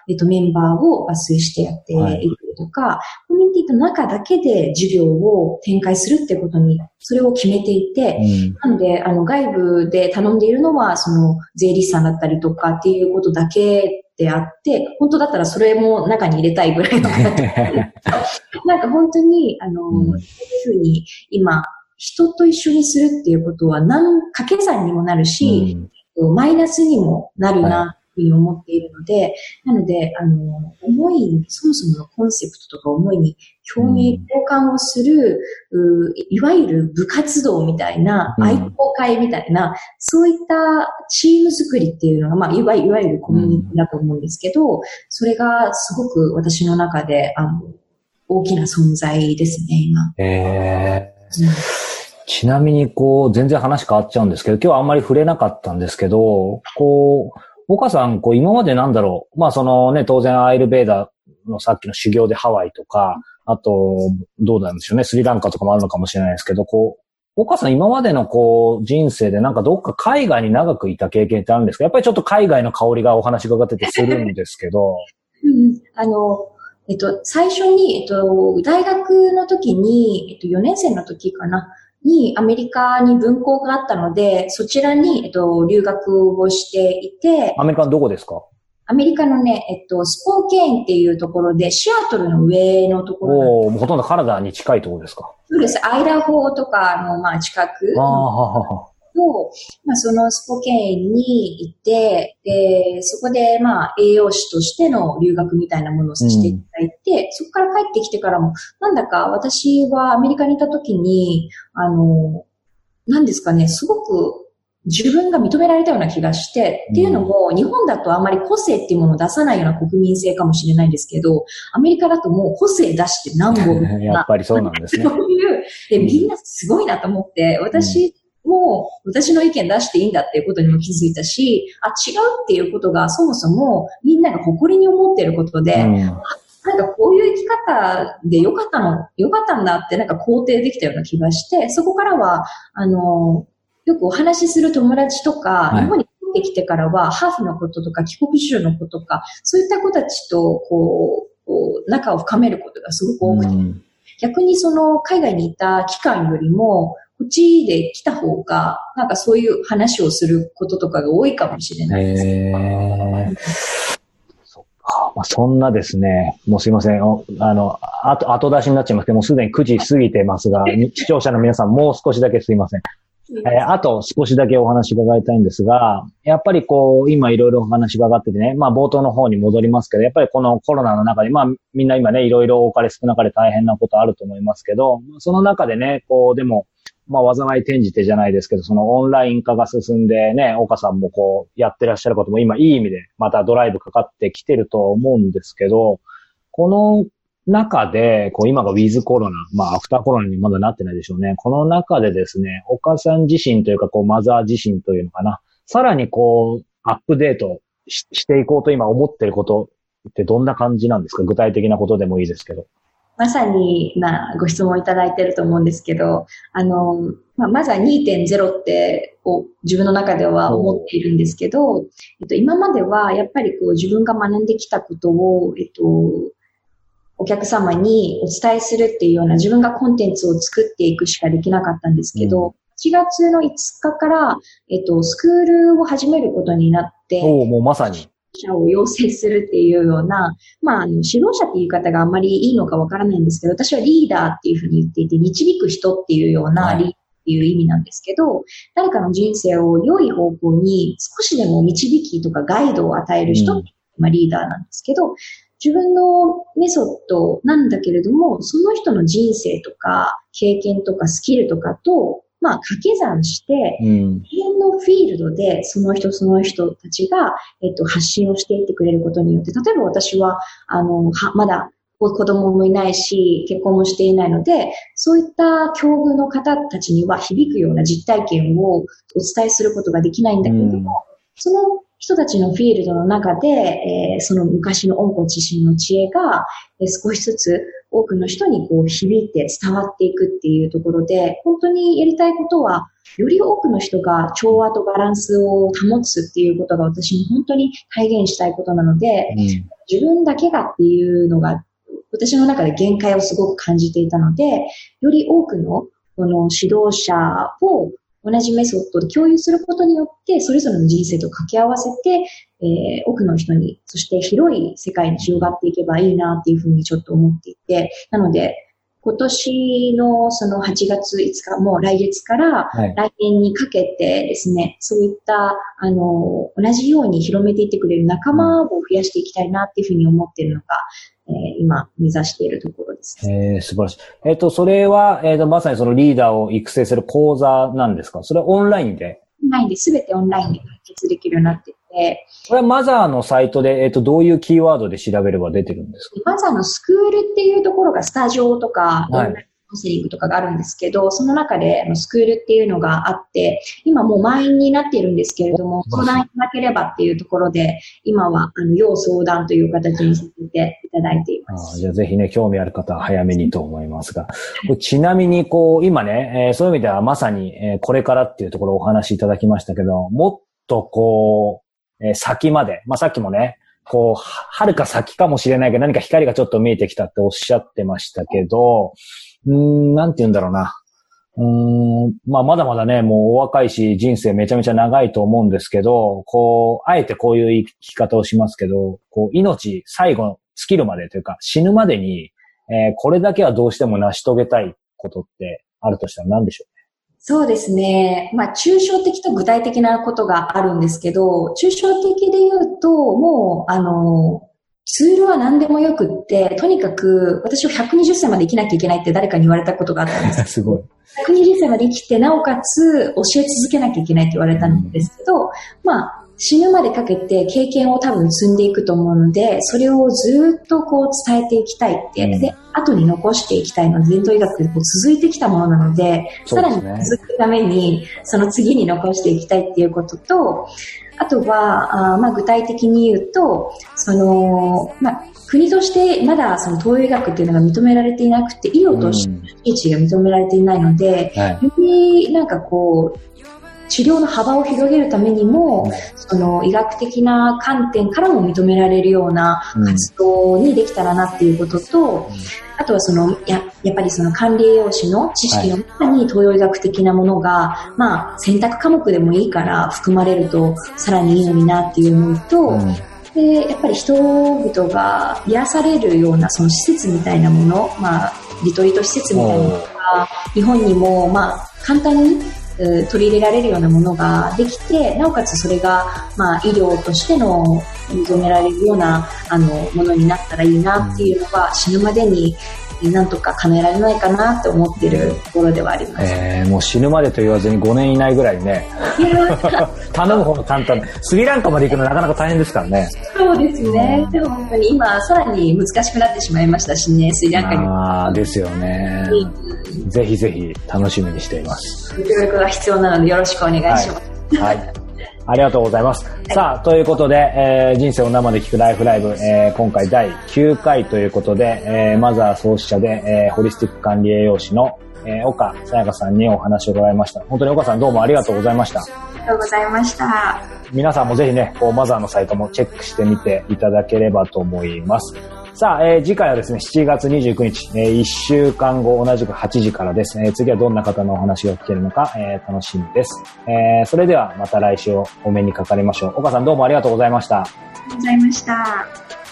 えっと、メンバーを抜粋してやっているとか、はい、コミュニティの中だけで授業を展開するってことに、それを決めていて、うん、なので、あの、外部で頼んでいるのは、その、税理士さんだったりとかっていうことだけであって、本当だったらそれも中に入れたいぐらいの。なんか本当に、あの、うん、そういうふうに今、人と一緒にするっていうことは何、掛け算にもなるし、うん、マイナスにもなるな、に思っているので、なので、あの、思い、そもそものコンセプトとか思いに共鳴、共感をする、ういわゆる部活動みたいな、愛好会みたいな、そういったチーム作りっていうのが、まあ、いわいわゆるコミュニティだと思うんですけど、それがすごく私の中で、あの、大きな存在ですね、今。えー。うん。ちなみに、こう、全然話変わっちゃうんですけど、今日はあんまり触れなかったんですけど、こう、岡さん、こう、今までなんだろう。まあ、そのね、当然アイルベーダのさっきの修行でハワイとか、あと、どうなんでしょうね、スリランカとかもあるのかもしれないですけど、こう、岡さん今までのこう、人生でなんかどっか海外に長くいた経験ってあるんですか？やっぱりちょっと海外の香りがお話伺っててするんですけど。うん、あの、えっと、最初に、えっと、大学の時に、えっと、4年生の時かな、にアメリカに分校があったので、そちらに、えっと、留学をしていて。アメリカのどこですか？アメリカのね、えっと、スポーケーンっていうところで、シアトルの上のところ。おほとんどカナダに近いところですか？そうです。アイダホとかの、まあ、近く。あははと、まあ、そのスポケーンに行って、で、そこで、まあ、栄養士としての留学みたいなものをさせていただいて、うん、そこから帰ってきてからも、なんだか私はアメリカにいた時に、あの、なんですかね、すごく自分が認められたような気がして、っていうのも、日本だとあんまり個性っていうものを出さないような国民性かもしれないんですけど、アメリカだともう個性出して何本 やっぱりそうなんですね。そういう、で、みんなすごいなと思って、私も私の意見出していいんだっていうことにも気づいたし、あ、違うっていうことがそもそもみんなが誇りに思っていることで、うん、なんかこういう生き方でよかったの、よかったんだってなんか肯定できたような気がして、そこからは、あの、よくお話しする友達とか、はい、日本に帰ってきてからは、ハーフのこととか帰国子女のこととか、そういった子たちと、こう、こう仲を深めることがすごく多くて、うん、逆にその海外にいた期間よりも、こっちで来た方が、なんかそういう話をすることとかが多いかもしれないです。へそっか。まあ、そんなですね、もうすいません。あの、あと、後出しになっちゃいますけど、もうすでに9時過ぎてますが、視聴者の皆さんもう少しだけすいません。えー、あと少しだけお話伺いたいんですが、やっぱりこう、今いろいろお話伺っててね、まあ冒頭の方に戻りますけど、やっぱりこのコロナの中で、まあみんな今ね、いろいろ多かれ少なかれ大変なことあると思いますけど、その中でね、こう、でも、まあ、災い転じてじゃないですけど、そのオンライン化が進んでね、岡さんもこう、やってらっしゃることも今いい意味で、またドライブかかってきてると思うんですけど、この中で、こう、今がウィズコロナ、まあ、アフターコロナにまだなってないでしょうね。この中でですね、岡さん自身というか、こう、マザー自身というのかな、さらにこう、アップデートしていこうと今思ってることってどんな感じなんですか？具体的なことでもいいですけど。まさに、まあ、ご質問いただいてると思うんですけど、あの、まあ、まずは2.0ってを自分の中では思っているんですけど、えっと、今まではやっぱりこう自分が学んできたことを、えっと、お客様にお伝えするっていうような自分がコンテンツを作っていくしかできなかったんですけど、うん1月の5日から、えっと、スクールを始めることになって。おもうまさに。者を養成するっていうような、まあ、指導者っていう言い方があんまりいいのかわからないんですけど、私はリーダーっていうふうに言っていて、導く人っていうようなリーダーっていう意味なんですけど、誰かの人生を良い方向に少しでも導きとかガイドを与える人ってまあ、リーダーなんですけど、自分のメソッドなんだけれども、その人の人生とか経験とかスキルとかと、まあ、掛け算して、うのフィールドでその人その人たちが、えっと、発信をしていってくれることによって、例えば私は、あの、は、まだ子供もいないし、結婚もしていないので、そういった境遇の方たちには響くような実体験をお伝えすることができないんだけれども、うん、その人たちのフィールドの中で、えー、その昔の温故知新の知恵が、えー、少しずつ多くの人にこう響いて伝わっていくっていうところで、本当にやりたいことは、より多くの人が調和とバランスを保つっていうことが私に本当に体現したいことなので、うん、自分だけがっていうのが私の中で限界をすごく感じていたので、より多くのこの指導者を同じメソッドで共有することによって、それぞれの人生と掛け合わせて、えー、多くの人に、そして広い世界に広がっていけばいいなっていうふうにちょっと思っていて、なので、今年のその8月5日、もう来月から来年にかけてですね、はい、そういった、あの、同じように広めていってくれる仲間を増やしていきたいなっていうふうに思っているのが、えー、今目指しているところです。えー、素晴らしい。えっ、ー、と、それは、えっ、ー、と、まさにそのリーダーを育成する講座なんですか？それはオンラインで？オンラインで、すべてオンラインで解決できるようになってて。これはマザーのサイトで、えっ、ー、と、どういうキーワードで調べれば出てるんですか？マザーのスクールっていうところがスタジオとか、はいカウンセリングとかがあるんですけど、その中であのスクールっていうのがあって、今もう満員になっているんですけれども、相談いただければっていうところで、今はあの要相談という形にさせていただいています。あじゃあぜひね、興味ある方は早めにと思いますが。ちなみに、こう、今ね、えー、そういう意味ではまさに、えー、これからっていうところをお話しいただきましたけど、もっとこう、えー、先まで、まあ、さっきもね、こう、はるか先かもしれないけど、何か光がちょっと見えてきたっておっしゃってましたけど、うん、なんて言うんだろうな。うん、まあ、まだまだね、もうお若いし、人生めちゃめちゃ長いと思うんですけど、こう、あえてこういう生き方をしますけど、こう、命、最後、尽きるまでというか、死ぬまでに、えー、これだけはどうしても成し遂げたいことってあるとしたら何でしょう？そうですね。まあ、抽象的と具体的なことがあるんですけど、抽象的で言うと、もう、あの、ツールは何でもよくって、とにかく私は120歳まで生きなきゃいけないって誰かに言われたことがあったんです。すごい。120歳まで生きて、なおかつ教え続けなきゃいけないって言われたんですけど、うん、まあ、死ぬまでかけて経験を多分積んでいくと思うので、それをずっとこう伝えていきたいって、うん、で、後に残していきたいので、伝統医学でこう続いてきたものなので、でね、さらに続くために、その次に残していきたいっていうことと、あとは、あまあ、具体的に言うと、その、まあ、国としてまだその東洋医学っていうのが認められていなくて、医療として位置が認められていないので、うんはい、よりなんかこう、治療の幅を広げるためにも、その医学的な観点からも認められるような活動にできたらなっていうことと、あとはその、や、やっぱりその管理栄養士の知識の中に東洋医学的なものが、まあ、選択科目でもいいから含まれるとさらにいいのになっていうのと、うん。で、やっぱり人々が癒されるようなその施設みたいなもの、まあ、リトリート施設みたいなものが、日本にも、まあ、簡単に取り入れられるようなものができて、なおかつそれが、まあ、医療としての認められるような、あの、ものになったらいいなっていうのが、死ぬまでになんとか叶えられないかなって思ってるところではあります。えー、もう死ぬまでと言わずに5年以内ぐらいね。頼む方が簡単。スリランカまで行くのなかなか大変ですからね。そうですね。でも本当に今、さらに難しくなってしまいましたしね、スリランカに。ああ、ですよね。ぜひぜひ楽しみにしています。ご協力が必要なのでよろしくお願いします。はい、はいありがとうございます。はい、さあ、ということで、えー、人生を生で聞くライフライブ、えー、今回第9回ということで、えー、マザー創始者で、えー、ホリスティック管理栄養士の、えー、岡さやかさんにお話を伺いました。本当に岡さんどうもありがとうございました。ありがとうございました。皆さんもぜひね、こう、マザーのサイトもチェックしてみていただければと思います。さあ、えー、次回はですね、7月29日、えー、1週間後同じく8時からですね、次はどんな方のお話が聞けるのか、えー、楽しみです。えー、それではまた来週お目にかかりましょう。岡さんどうもありがとうございました。ありがとうございました。